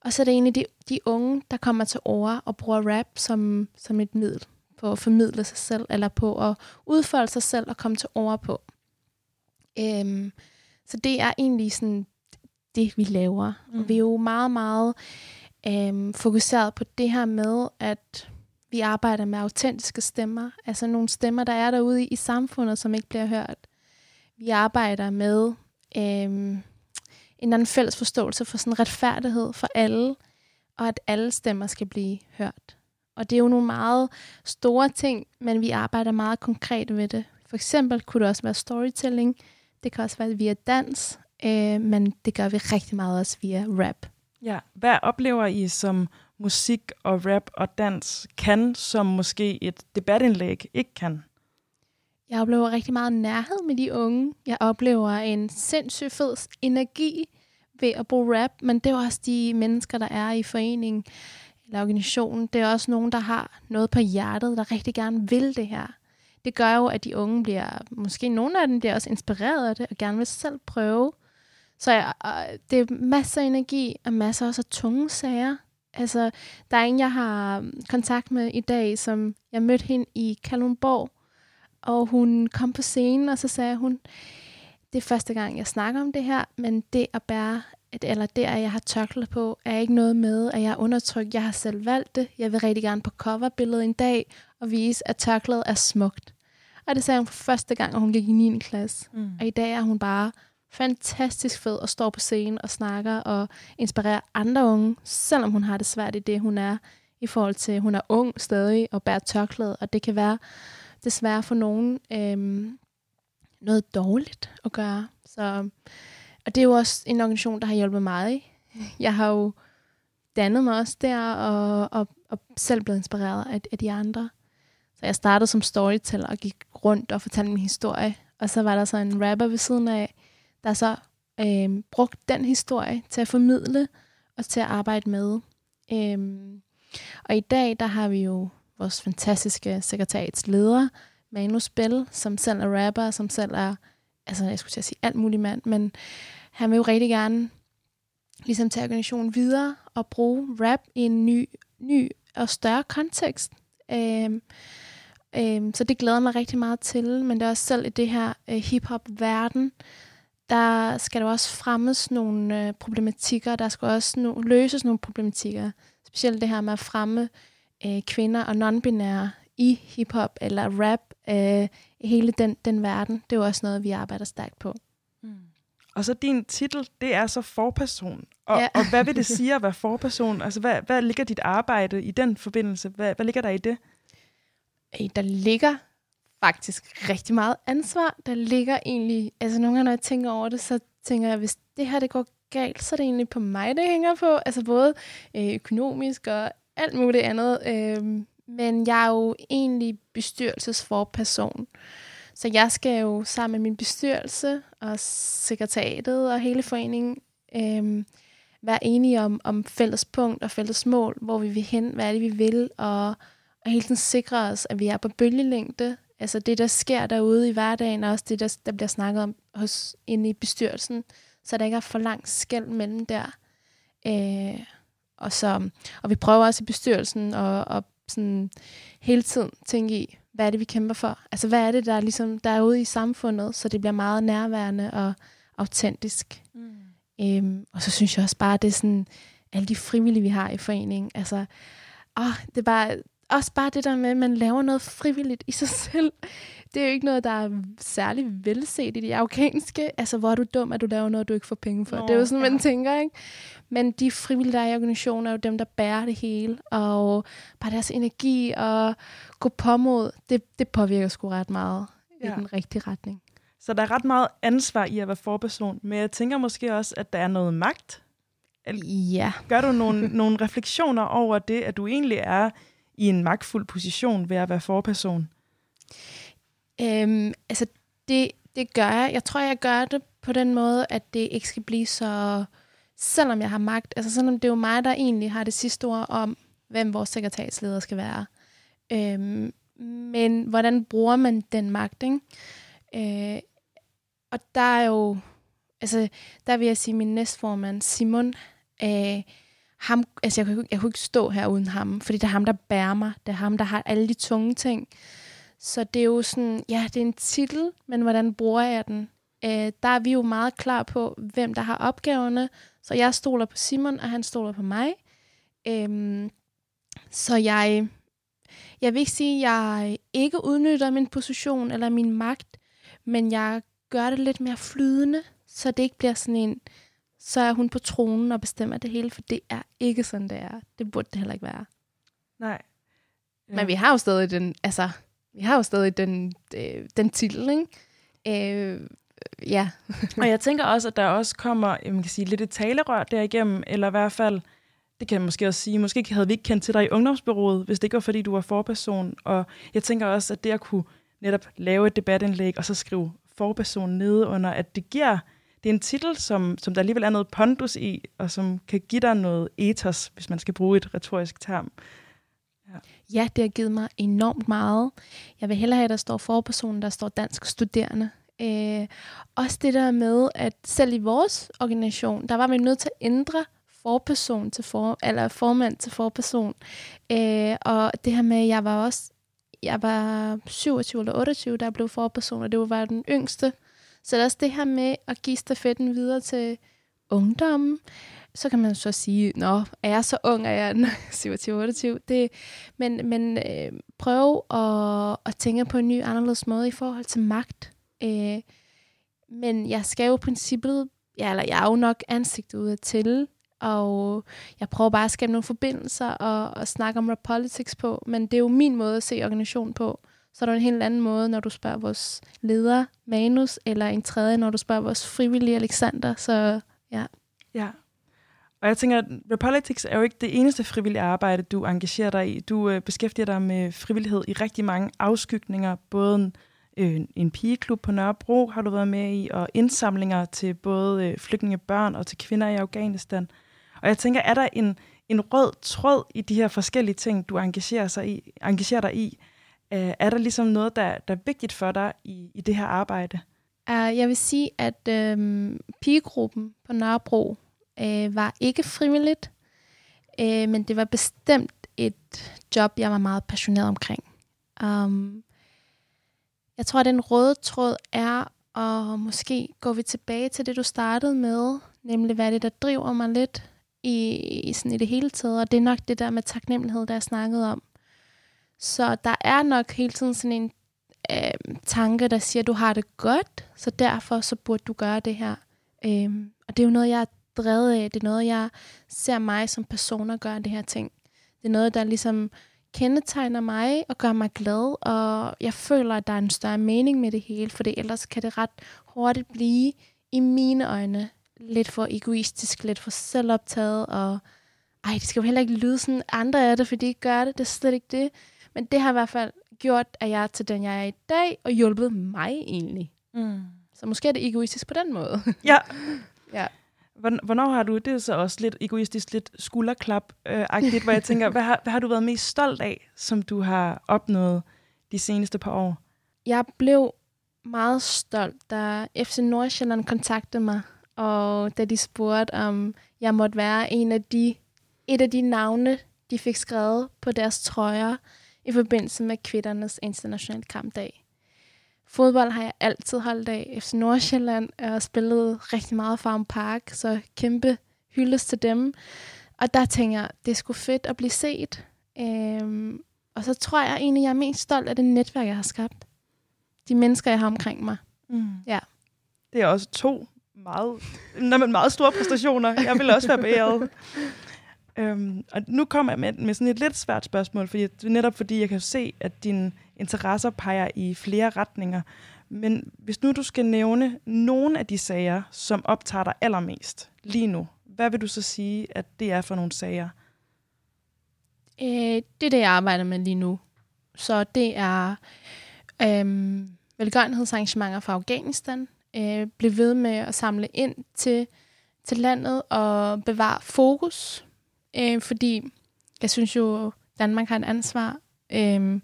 Og så er det egentlig de, de unge, der kommer til ord og bruger rap som, som et middel på at formidle sig selv, eller på at udfolde sig selv og komme til ord på. Øhm, så det er egentlig sådan det, vi laver. Mm. Og vi er jo meget, meget øhm, fokuseret på det her med, at vi arbejder med autentiske stemmer. Altså nogle stemmer, der er derude i, i samfundet, som ikke bliver hørt. Vi arbejder med øhm, en anden fælles forståelse for sådan retfærdighed for alle, og at alle stemmer skal blive hørt. Og det er jo nogle meget store ting, men vi arbejder meget konkret ved det. For eksempel kunne det også være storytelling. Det kan også være via dans, øh, men det gør vi rigtig meget også via rap. Ja, hvad oplever I som musik og rap og dans kan, som måske et debatindlæg ikke kan? Jeg oplever rigtig meget nærhed med de unge. Jeg oplever en sindssygt fed energi ved at bruge rap, men det er også de mennesker, der er i foreningen eller organisationen. Det er også nogen, der har noget på hjertet, der rigtig gerne vil det her. Det gør jo, at de unge bliver, måske nogle af dem bliver også inspireret af det, og gerne vil selv prøve. Så ja, det er masser af energi, og masser også af tunge sager. Altså, der er en, jeg har kontakt med i dag, som jeg mødte hende i Kalundborg, og hun kom på scenen, og så sagde hun, det er første gang, jeg snakker om det her, men det at bære, eller det, at jeg har tørklæde på, er ikke noget med, at jeg er undertrykt. Jeg har selv valgt det. Jeg vil rigtig gerne på coverbilledet en dag og vise, at tørklædet er smukt. Og det sagde hun for første gang, at hun gik i 9. klasse. Mm. Og i dag er hun bare fantastisk fed og står på scenen og snakker og inspirerer andre unge, selvom hun har det svært i det, hun er, i forhold til, at hun er ung stadig og bærer tørklæde, og det kan være desværre for nogen øhm, noget dårligt at gøre. Så, og det er jo også en organisation, der har hjulpet mig. Jeg har jo dannet mig også der, og, og, og selv blevet inspireret af, af de andre. Så jeg startede som storyteller og gik rundt og fortalte min historie. Og så var der så en rapper ved siden af, der så øh, brugte den historie til at formidle og til at arbejde med. Øh, og i dag, der har vi jo vores fantastiske sekretariatsleder, Manu Spell, som selv er rapper, som selv er, altså jeg skulle til at sige alt muligt mand, men han vil jo rigtig gerne ligesom tage organisationen videre og bruge rap i en ny, ny og større kontekst. Øhm, øhm, så det glæder mig rigtig meget til, men det er også selv i det her øh, hip-hop-verden, der skal der også fremmes nogle øh, problematikker, der skal også no- løses nogle problematikker. Specielt det her med at fremme øh, kvinder og non-binære i hiphop eller rap, øh, hele den, den verden. Det er jo også noget, vi arbejder stærkt på. Mm. Og så din titel, det er så forperson. Og, Ja. og hvad vil det <laughs> sige at være forperson? Altså, hvad, hvad ligger dit arbejde i den forbindelse? Hvad, hvad ligger der i det? Der ligger faktisk rigtig meget ansvar. Der ligger egentlig, altså nogle gange, når jeg tænker over det, så tænker jeg, hvis det her det går galt, så er det egentlig på mig, det hænger på. Altså både øh, økonomisk og alt muligt andet. Øh, men jeg er jo egentlig bestyrelsesforperson. Så jeg skal jo sammen med min bestyrelse og sekretariatet og hele foreningen øh, være enige om, om fælles punkt og fælles mål, hvor vi vil hen, hvad er det, vi vil, og, og hele tiden sikre os, at vi er på bølgelængde. Altså det, der sker derude i hverdagen, og også det, der, der bliver snakket om hos, inde i bestyrelsen, så der ikke er for langt skæld mellem der. Øh, og, så, og vi prøver også i bestyrelsen at, at sådan hele tiden tænke i, hvad er det, vi kæmper for? Altså, hvad er det, der er, ligesom, der er ude i samfundet, så det bliver meget nærværende og autentisk. Mm. Øhm, og så synes jeg også bare, at det er sådan, alle de frivillige, vi har i foreningen, altså, åh, det er bare, også bare det der med, at man laver noget frivilligt i sig selv. Det er jo ikke noget, der er særlig velset i det afghanske. Altså, hvor er du dum, at du laver noget, du ikke får penge for. Nå, det er jo sådan, ja. man tænker, ikke? Men de frivillige, der er i organisationen, er jo dem, der bærer det hele. Og bare deres energi og gå på mod, det, det påvirker sgu ret meget. Ja. i den rigtige retning. Så der er ret meget ansvar i at være forperson, men jeg tænker måske også, at der er noget magt. Ja. Gør du nogle, nogle refleksioner over det, at du egentlig er i en magtfuld position ved at være forperson? Øhm, altså, det, det gør jeg. Jeg tror, jeg gør det på den måde, at det ikke skal blive så... Selvom jeg har magt, altså selvom det er jo mig, der egentlig har det sidste ord om, hvem vores sekretariatsleder skal være. Øhm, men hvordan bruger man den magt, ikke? Øh, og der er jo... Altså, der vil jeg sige, min næstformand, Simon, øh, ham, altså jeg kunne, jeg kunne ikke stå her uden ham, fordi det er ham, der bærer mig. Det er ham, der har alle de tunge ting. Så det er jo sådan, ja, det er en titel, men hvordan bruger jeg den? Øh, der er vi jo meget klar på, hvem der har opgaverne. Så jeg stoler på Simon, og han stoler på mig. Øhm, så jeg, jeg vil ikke sige, at jeg ikke udnytter min position eller min magt, men jeg gør det lidt mere flydende, så det ikke bliver sådan en, så er hun på tronen og bestemmer det hele, for det er ikke sådan, det er. Det burde det heller ikke være. Nej. Men vi har jo stadig den, altså, vi har jo stadig den, øh, den titel, ikke? Øh, ja. <laughs> Og jeg tænker også, at der også kommer jeg kan sige, lidt et talerør derigennem, eller i hvert fald, det kan jeg måske også sige, måske havde vi ikke kendt til dig i ungdomsbyrået, hvis det ikke var, fordi du var forperson. Og jeg tænker også, at det at kunne netop lave et debatindlæg, og så skrive forperson nede under, at det giver, det er en titel, som, som der alligevel er noget pondus i, og som kan give dig noget ethos, hvis man skal bruge et retorisk term. ja, det har givet mig enormt meget. Jeg vil hellere have, at der står forpersonen, der står dansk studerende. Øh, også det der med, at selv i vores organisation, der var vi nødt til at ændre forperson til for, eller formand til forperson. Øh, og det her med, at jeg var også, jeg var 27 eller 28, der blev forperson, og det var den yngste. Så det er også det her med at give stafetten videre til ungdommen. Så kan man så sige, nå, er jeg så ung, er jeg 27-28? <laughs> Det, men men øh, prøv at, at tænke på en ny, anderledes måde i forhold til magt. Øh, men jeg skal jo princippet, ja, eller jeg er jo nok ansigtet ud til, og jeg prøver bare at skabe nogle forbindelser og, og snakke om rap politics på, men det er jo min måde at se organisationen på. Så er der en helt anden måde, når du spørger vores leder, Manus, eller en tredje, når du spørger vores frivillige Alexander. Så ja. Ja. Og jeg tænker, at Repolitics er jo ikke det eneste frivillige arbejde, du engagerer dig i. Du øh, beskæftiger dig med frivillighed i rigtig mange afskygninger, både en, øh, en pigeklub på Nørrebro har du været med i, og indsamlinger til både øh, flygtningebørn og til kvinder i Afghanistan. Og jeg tænker, er der en, en rød tråd i de her forskellige ting, du engagerer, sig i, engagerer dig i? Øh, er der ligesom noget, der, der er vigtigt for dig i, i det her arbejde? Uh, jeg vil sige, at øh, pigegruppen på Nørrebro øh, var ikke frivilligt, øh, men det var bestemt et job, jeg var meget passioneret omkring. Um, jeg tror, at den røde tråd er, og måske går vi tilbage til det, du startede med, nemlig hvad det, der driver mig lidt i, i, sådan i det hele taget, og det er nok det der med taknemmelighed, der jeg snakkede om. Så der er nok hele tiden sådan en øh, tanke, der siger, at du har det godt, så derfor så burde du gøre det her. Øh, og det er jo noget, jeg er drevet af. Det er noget, jeg ser mig som person at gøre det her ting. Det er noget, der ligesom kendetegner mig og gør mig glad, og jeg føler, at der er en større mening med det hele, for ellers kan det ret hurtigt blive, i mine øjne, lidt for egoistisk, lidt for selvoptaget, og ej, det skal jo heller ikke lyde sådan, andre er det, fordi de ikke gør det, det er slet ikke det. Men det har i hvert fald gjort, at jeg er til den, jeg er i dag, og hjulpet mig egentlig. Mm. Så måske er det egoistisk på den måde. Ja. <laughs> ja. Hvornår har du, det er så også lidt egoistisk, lidt skulderklap-agtigt, hvor jeg tænker, <laughs> hvad har, hvad har du været mest stolt af, som du har opnået de seneste par år? Jeg blev meget stolt, da FC Nordsjælland kontaktede mig, og da de spurgte, om jeg måtte være en af de, et af de navne, de fik skrevet på deres trøjer i forbindelse med kvitternes internationale kampdag. Fodbold har jeg altid holdt af. FC Nordsjælland og spillet rigtig meget Farm Park, så kæmpe hyldes til dem. Og der tænker jeg, det er sgu fedt at blive set. Øhm, og så tror jeg egentlig, jeg er mest stolt af det netværk, jeg har skabt. De mennesker, jeg har omkring mig. Mm. Ja. Det er også to meget, når man meget store præstationer. Jeg vil også være beæret. <laughs> øhm, og nu kommer jeg med, med sådan et lidt svært spørgsmål, fordi, netop fordi jeg kan se, at dine interesser peger i flere retninger. Men hvis nu du skal nævne nogle af de sager, som optager dig allermest lige nu, hvad vil du så sige, at det er for nogle sager? Øh, det er det, jeg arbejder med lige nu. Så det er øh, velgørenhedsarrangementer fra Afghanistan. Øh, blive ved med at samle ind til, til landet og bevare fokus. Øh, fordi jeg synes jo, Danmark har et ansvar øh,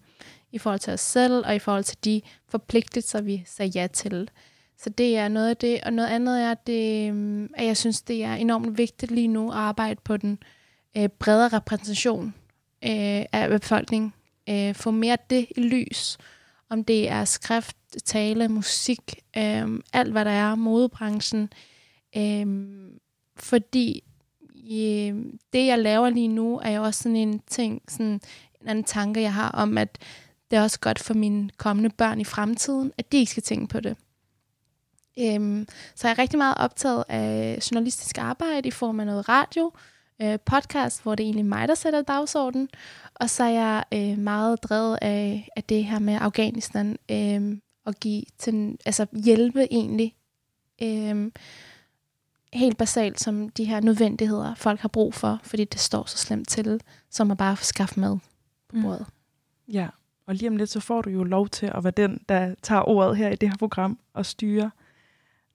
i forhold til os selv og i forhold til de forpligtelser, vi sagde ja til. Så det er noget af det. Og noget andet er, det, øh, at jeg synes, det er enormt vigtigt lige nu at arbejde på den øh, bredere repræsentation øh, af befolkningen. Øh, få mere det i lys. Om det er skrift, tale, musik, øh, alt hvad der er, modebranchen. Øh, fordi øh, det, jeg laver lige nu, er jo også sådan en ting, sådan en anden tanke, jeg har om, at det er også godt for mine kommende børn i fremtiden, at de ikke skal tænke på det. Øhm, så jeg er rigtig meget optaget af journalistisk arbejde i form af noget radio, øh, podcast, hvor det er egentlig mig, der sætter dagsordenen. Og så er jeg øh, meget drevet af, af det her med Afghanistan, øh, og give til, altså hjælpe egentlig øh, helt basalt som de her nødvendigheder, folk har brug for, fordi det står så slemt til, som at bare skaffe mad på mm. bordet. Mm. Ja, og lige om lidt, så får du jo lov til at være den, der tager ordet her i det her program og styrer.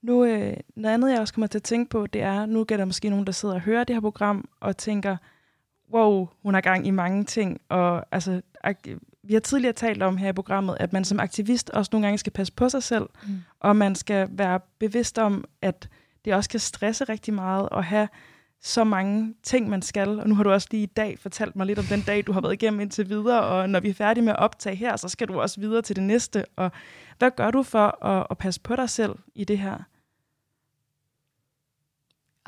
Nu, øh, noget andet, jeg også kommer til at tænke på, det er, nu er der måske nogen, der sidder og hører det her program og tænker, wow, hun har gang i mange ting. Og altså, vi har tidligere talt om her i programmet, at man som aktivist også nogle gange skal passe på sig selv, mm. og man skal være bevidst om, at det også kan stresse rigtig meget at have så mange ting, man skal. Og nu har du også lige i dag fortalt mig lidt om den dag, du har været igennem indtil videre, og når vi er færdige med at optage her, så skal du også videre til det næste. Og hvad gør du for at, at passe på dig selv i det her?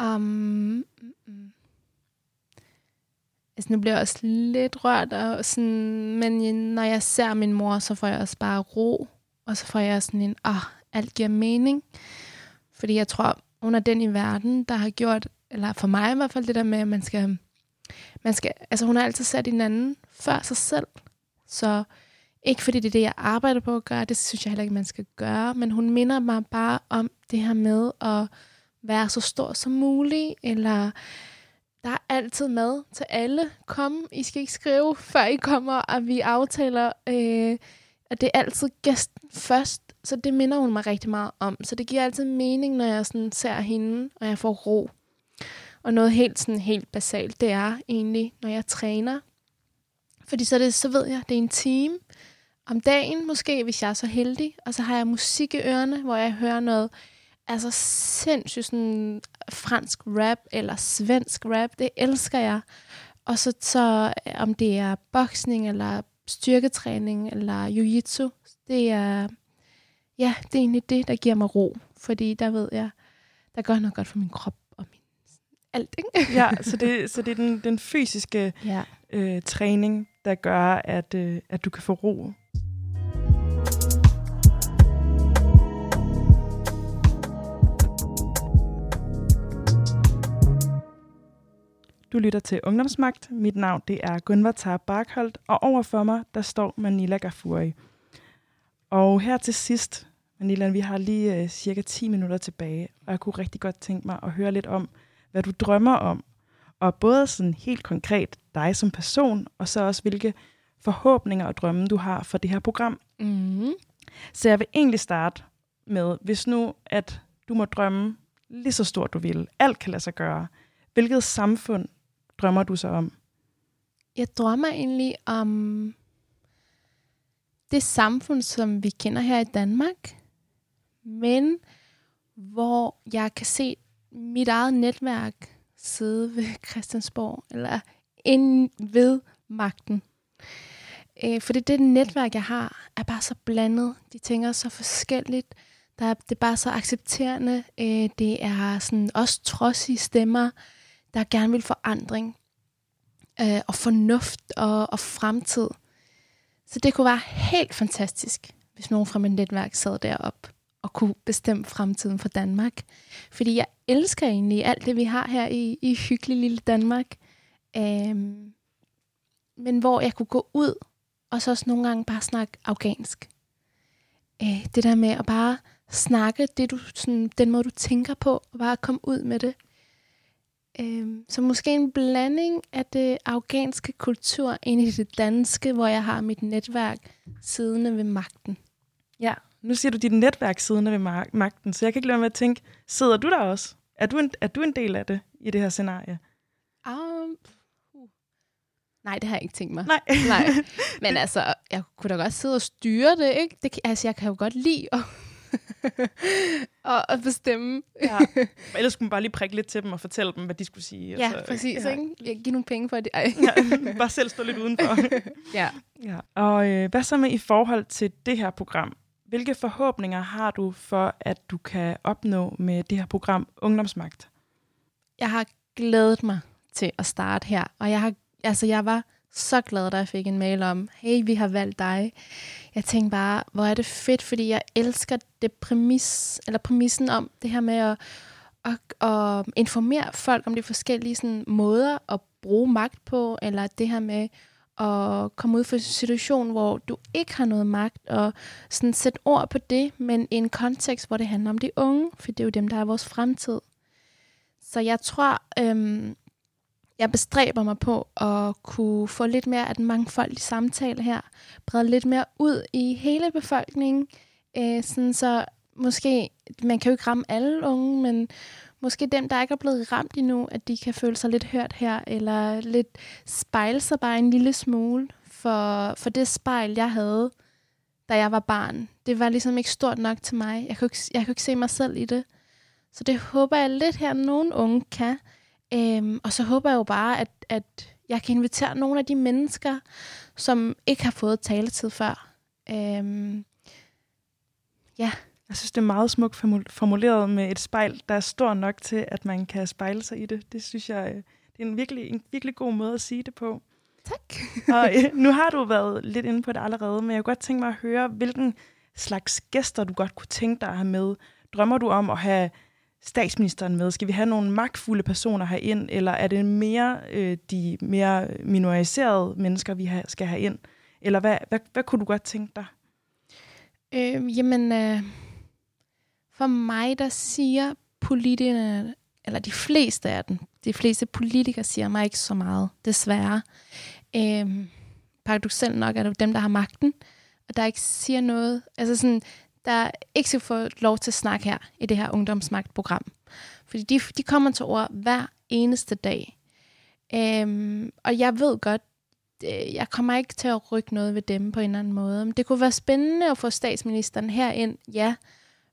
Um, mm, mm. Altså, nu bliver jeg også lidt rørt, og sådan, men når jeg ser min mor, så får jeg også bare ro, og så får jeg sådan en, ah, alt giver mening. Fordi jeg tror, hun er den i verden, der har gjort, eller for mig i hvert fald det der med, at man skal, man skal altså hun har altid sat en anden før sig selv. Så Ikke fordi det er det, jeg arbejder på at gøre, det synes jeg heller ikke, man skal gøre, men hun minder mig bare om det her med at være så stor som muligt, eller der er altid mad til alle. Kom, I skal ikke skrive, før I kommer, og vi aftaler, øh, at det er altid gæsten først. Så det minder hun mig rigtig meget om. Så det giver altid mening, når jeg sådan ser hende, og jeg får ro. Og noget helt, sådan, helt basalt, det er egentlig, når jeg træner. Fordi så, det, så ved jeg, det er en time om dagen, måske, hvis jeg er så heldig. Og så har jeg musik i ørerne, hvor jeg hører noget altså sindssygt sådan fransk rap eller svensk rap. Det elsker jeg. Og så, så om det er boksning eller styrketræning eller jiu-jitsu, det er, ja, det er egentlig det, der giver mig ro. Fordi der ved jeg, der gør noget godt for min krop og min alt. Ikke? <laughs> ja, så det, så det er den, den fysiske ja. øh, træning, der gør, at, øh, at du kan få ro Du lytter til Ungdomsmagt. Mit navn det er Gunvar Tar Barkholdt, og overfor mig der står Manila Gafuri. Og her til sidst, Manila, vi har lige uh, cirka 10 minutter tilbage, og jeg kunne rigtig godt tænke mig at høre lidt om, hvad du drømmer om. Og både sådan helt konkret dig som person, og så også hvilke forhåbninger og drømme du har for det her program. Mm. Så jeg vil egentlig starte med, hvis nu at du må drømme lige så stort du vil, alt kan lade sig gøre, hvilket samfund drømmer du så om? Jeg drømmer egentlig om det samfund, som vi kender her i Danmark, men hvor jeg kan se mit eget netværk sidde ved <laughs> Christiansborg, eller ind ved magten. Øh, fordi det netværk, jeg har, er bare så blandet. De tænker så forskelligt. Der er, det er bare så accepterende. Øh, det er sådan også trodsige stemmer der gerne vil forandring øh, og fornuft og, og fremtid. Så det kunne være helt fantastisk, hvis nogen fra mit netværk sad derop at kunne bestemme fremtiden for Danmark. Fordi jeg elsker egentlig alt det, vi har her i, i hyggelig lille Danmark. Øhm, men hvor jeg kunne gå ud og så også nogle gange bare snakke afghansk. Øh, det der med at bare snakke det, du, sådan, den måde, du tænker på, og bare komme ud med det. Øhm, så måske en blanding af det afghanske kultur ind i det danske, hvor jeg har mit netværk siddende ved magten. Ja, nu siger du dit netværk siddende ved magten, så jeg kan ikke lade med at tænke, sidder du der også? Er du en, er du en del af det i det her scenarie? Um, uh. Nej, det har jeg ikke tænkt mig. Nej. <laughs> Nej. <laughs> Men altså, jeg kunne da godt sidde og styre det, ikke? Det, altså, jeg kan jo godt lide at <laughs> og at bestemme. ja. Ellers skulle man bare lige prikke lidt til dem og fortælle dem, hvad de skulle sige. Ja, så, præcis. Ja. Ikke? Jeg giver nogle penge for det. Ja, bare selv stå lidt udenfor. ja. ja. Og øh, hvad så med i forhold til det her program? Hvilke forhåbninger har du for, at du kan opnå med det her program Ungdomsmagt? Jeg har glædet mig til at starte her, og jeg har, altså jeg var så glad, da jeg fik en mail om, hey, vi har valgt dig. Jeg tænkte bare, hvor er det fedt, fordi jeg elsker det præmis, eller præmissen om det her med at, at, at informere folk om de forskellige sådan, måder at bruge magt på, eller det her med at komme ud for en situation, hvor du ikke har noget magt, og sådan sætte ord på det, men i en kontekst, hvor det handler om de unge, for det er jo dem, der er vores fremtid. Så jeg tror, øhm, jeg bestræber mig på at kunne få lidt mere af den mangfoldige samtale her, brede lidt mere ud i hele befolkningen, øh, sådan så måske, man kan jo ikke ramme alle unge, men måske dem, der ikke er blevet ramt endnu, at de kan føle sig lidt hørt her, eller lidt spejle sig bare en lille smule, for, for det spejl, jeg havde, da jeg var barn, det var ligesom ikke stort nok til mig. Jeg kunne ikke, jeg kunne ikke se mig selv i det. Så det håber jeg lidt her, at nogle unge kan, Øhm, og så håber jeg jo bare, at, at jeg kan invitere nogle af de mennesker, som ikke har fået taletid før. Øhm, ja. Jeg synes, det er meget smukt formuleret med et spejl, der er stor nok til, at man kan spejle sig i det. Det synes jeg, øh, det er en virkelig, en virkelig god måde at sige det på. Tak. <laughs> og øh, nu har du været lidt inde på det allerede, men jeg kunne godt tænke mig at høre, hvilken slags gæster du godt kunne tænke dig at have med. Drømmer du om at have statsministeren med? Skal vi have nogle magtfulde personer herind, eller er det mere øh, de mere minoriserede mennesker, vi ha- skal have ind? Eller hvad, hvad, hvad kunne du godt tænke dig? Øh, jamen, øh, for mig, der siger politikerne, eller de fleste af dem, de fleste politikere siger mig ikke så meget, desværre. Øhm, paradoxalt nok er det dem, der har magten, og der ikke siger noget. Altså sådan, der ikke skal få lov til at snakke her i det her ungdomsmagtprogram. Fordi de, de kommer til ord hver eneste dag. Øhm, og jeg ved godt, øh, jeg kommer ikke til at rykke noget ved dem på en eller anden måde. Men det kunne være spændende at få statsministeren herind, ja.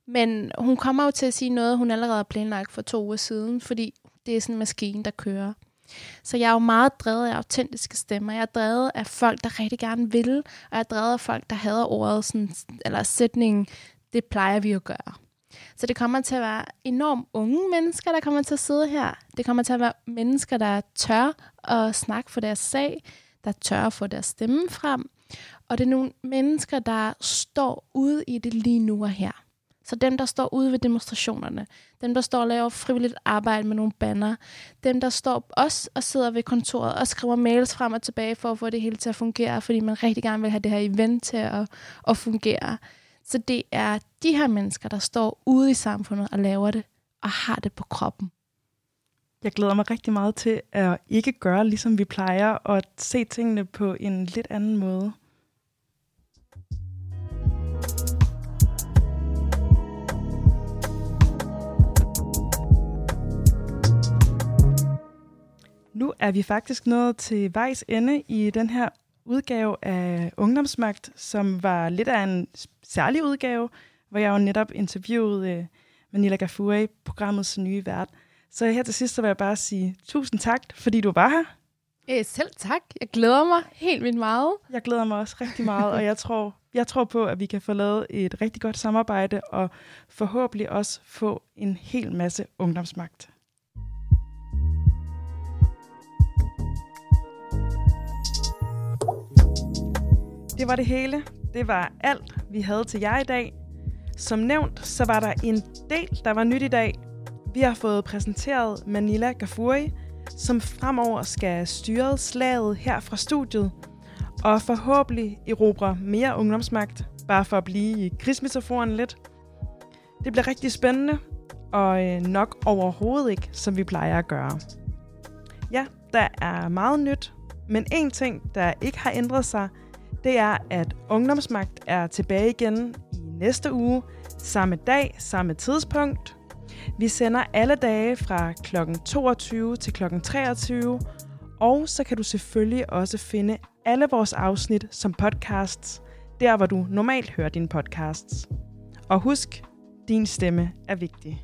Men hun kommer jo til at sige noget, hun allerede har planlagt for to uger siden, fordi det er sådan en maskine, der kører. Så jeg er jo meget drevet af autentiske stemmer. Jeg er drevet af folk, der rigtig gerne vil, og jeg er drevet af folk, der hader ordet, sådan, eller sætningen, det plejer vi at gøre. Så det kommer til at være enormt unge mennesker, der kommer til at sidde her. Det kommer til at være mennesker, der tør at snakke for deres sag, der tør at få deres stemme frem. Og det er nogle mennesker, der står ude i det lige nu og her. Så dem, der står ude ved demonstrationerne, dem, der står og laver frivilligt arbejde med nogle banner, dem, der står også og sidder ved kontoret og skriver mails frem og tilbage for at få det hele til at fungere, fordi man rigtig gerne vil have det her event til at, at fungere. Så det er de her mennesker, der står ude i samfundet og laver det, og har det på kroppen. Jeg glæder mig rigtig meget til at ikke gøre, ligesom vi plejer, og at se tingene på en lidt anden måde. Nu er vi faktisk nået til vejs ende i den her udgave af Ungdomsmagt, som var lidt af en særlig udgave, hvor jeg jo netop interviewede uh, Manila Gafuri, programmets nye vært. Så her til sidst så vil jeg bare sige tusind tak, fordi du var her. Øh, selv tak. Jeg glæder mig helt vildt meget. Jeg glæder mig også rigtig meget, og jeg tror, jeg tror på, at vi kan få lavet et rigtig godt samarbejde, og forhåbentlig også få en hel masse ungdomsmagt. Det var det hele. Det var alt, vi havde til jer i dag. Som nævnt, så var der en del, der var nyt i dag. Vi har fået præsenteret Manila Gafuri, som fremover skal styre slaget her fra studiet, og forhåbentlig erobre mere ungdomsmagt, bare for at blive i krigsmetaforen lidt. Det bliver rigtig spændende, og øh, nok overhovedet ikke, som vi plejer at gøre. Ja, der er meget nyt, men en ting, der ikke har ændret sig, det er, at Ungdomsmagt er tilbage igen i næste uge, samme dag, samme tidspunkt. Vi sender alle dage fra kl. 22 til kl. 23, og så kan du selvfølgelig også finde alle vores afsnit som podcasts, der hvor du normalt hører dine podcasts. Og husk, din stemme er vigtig.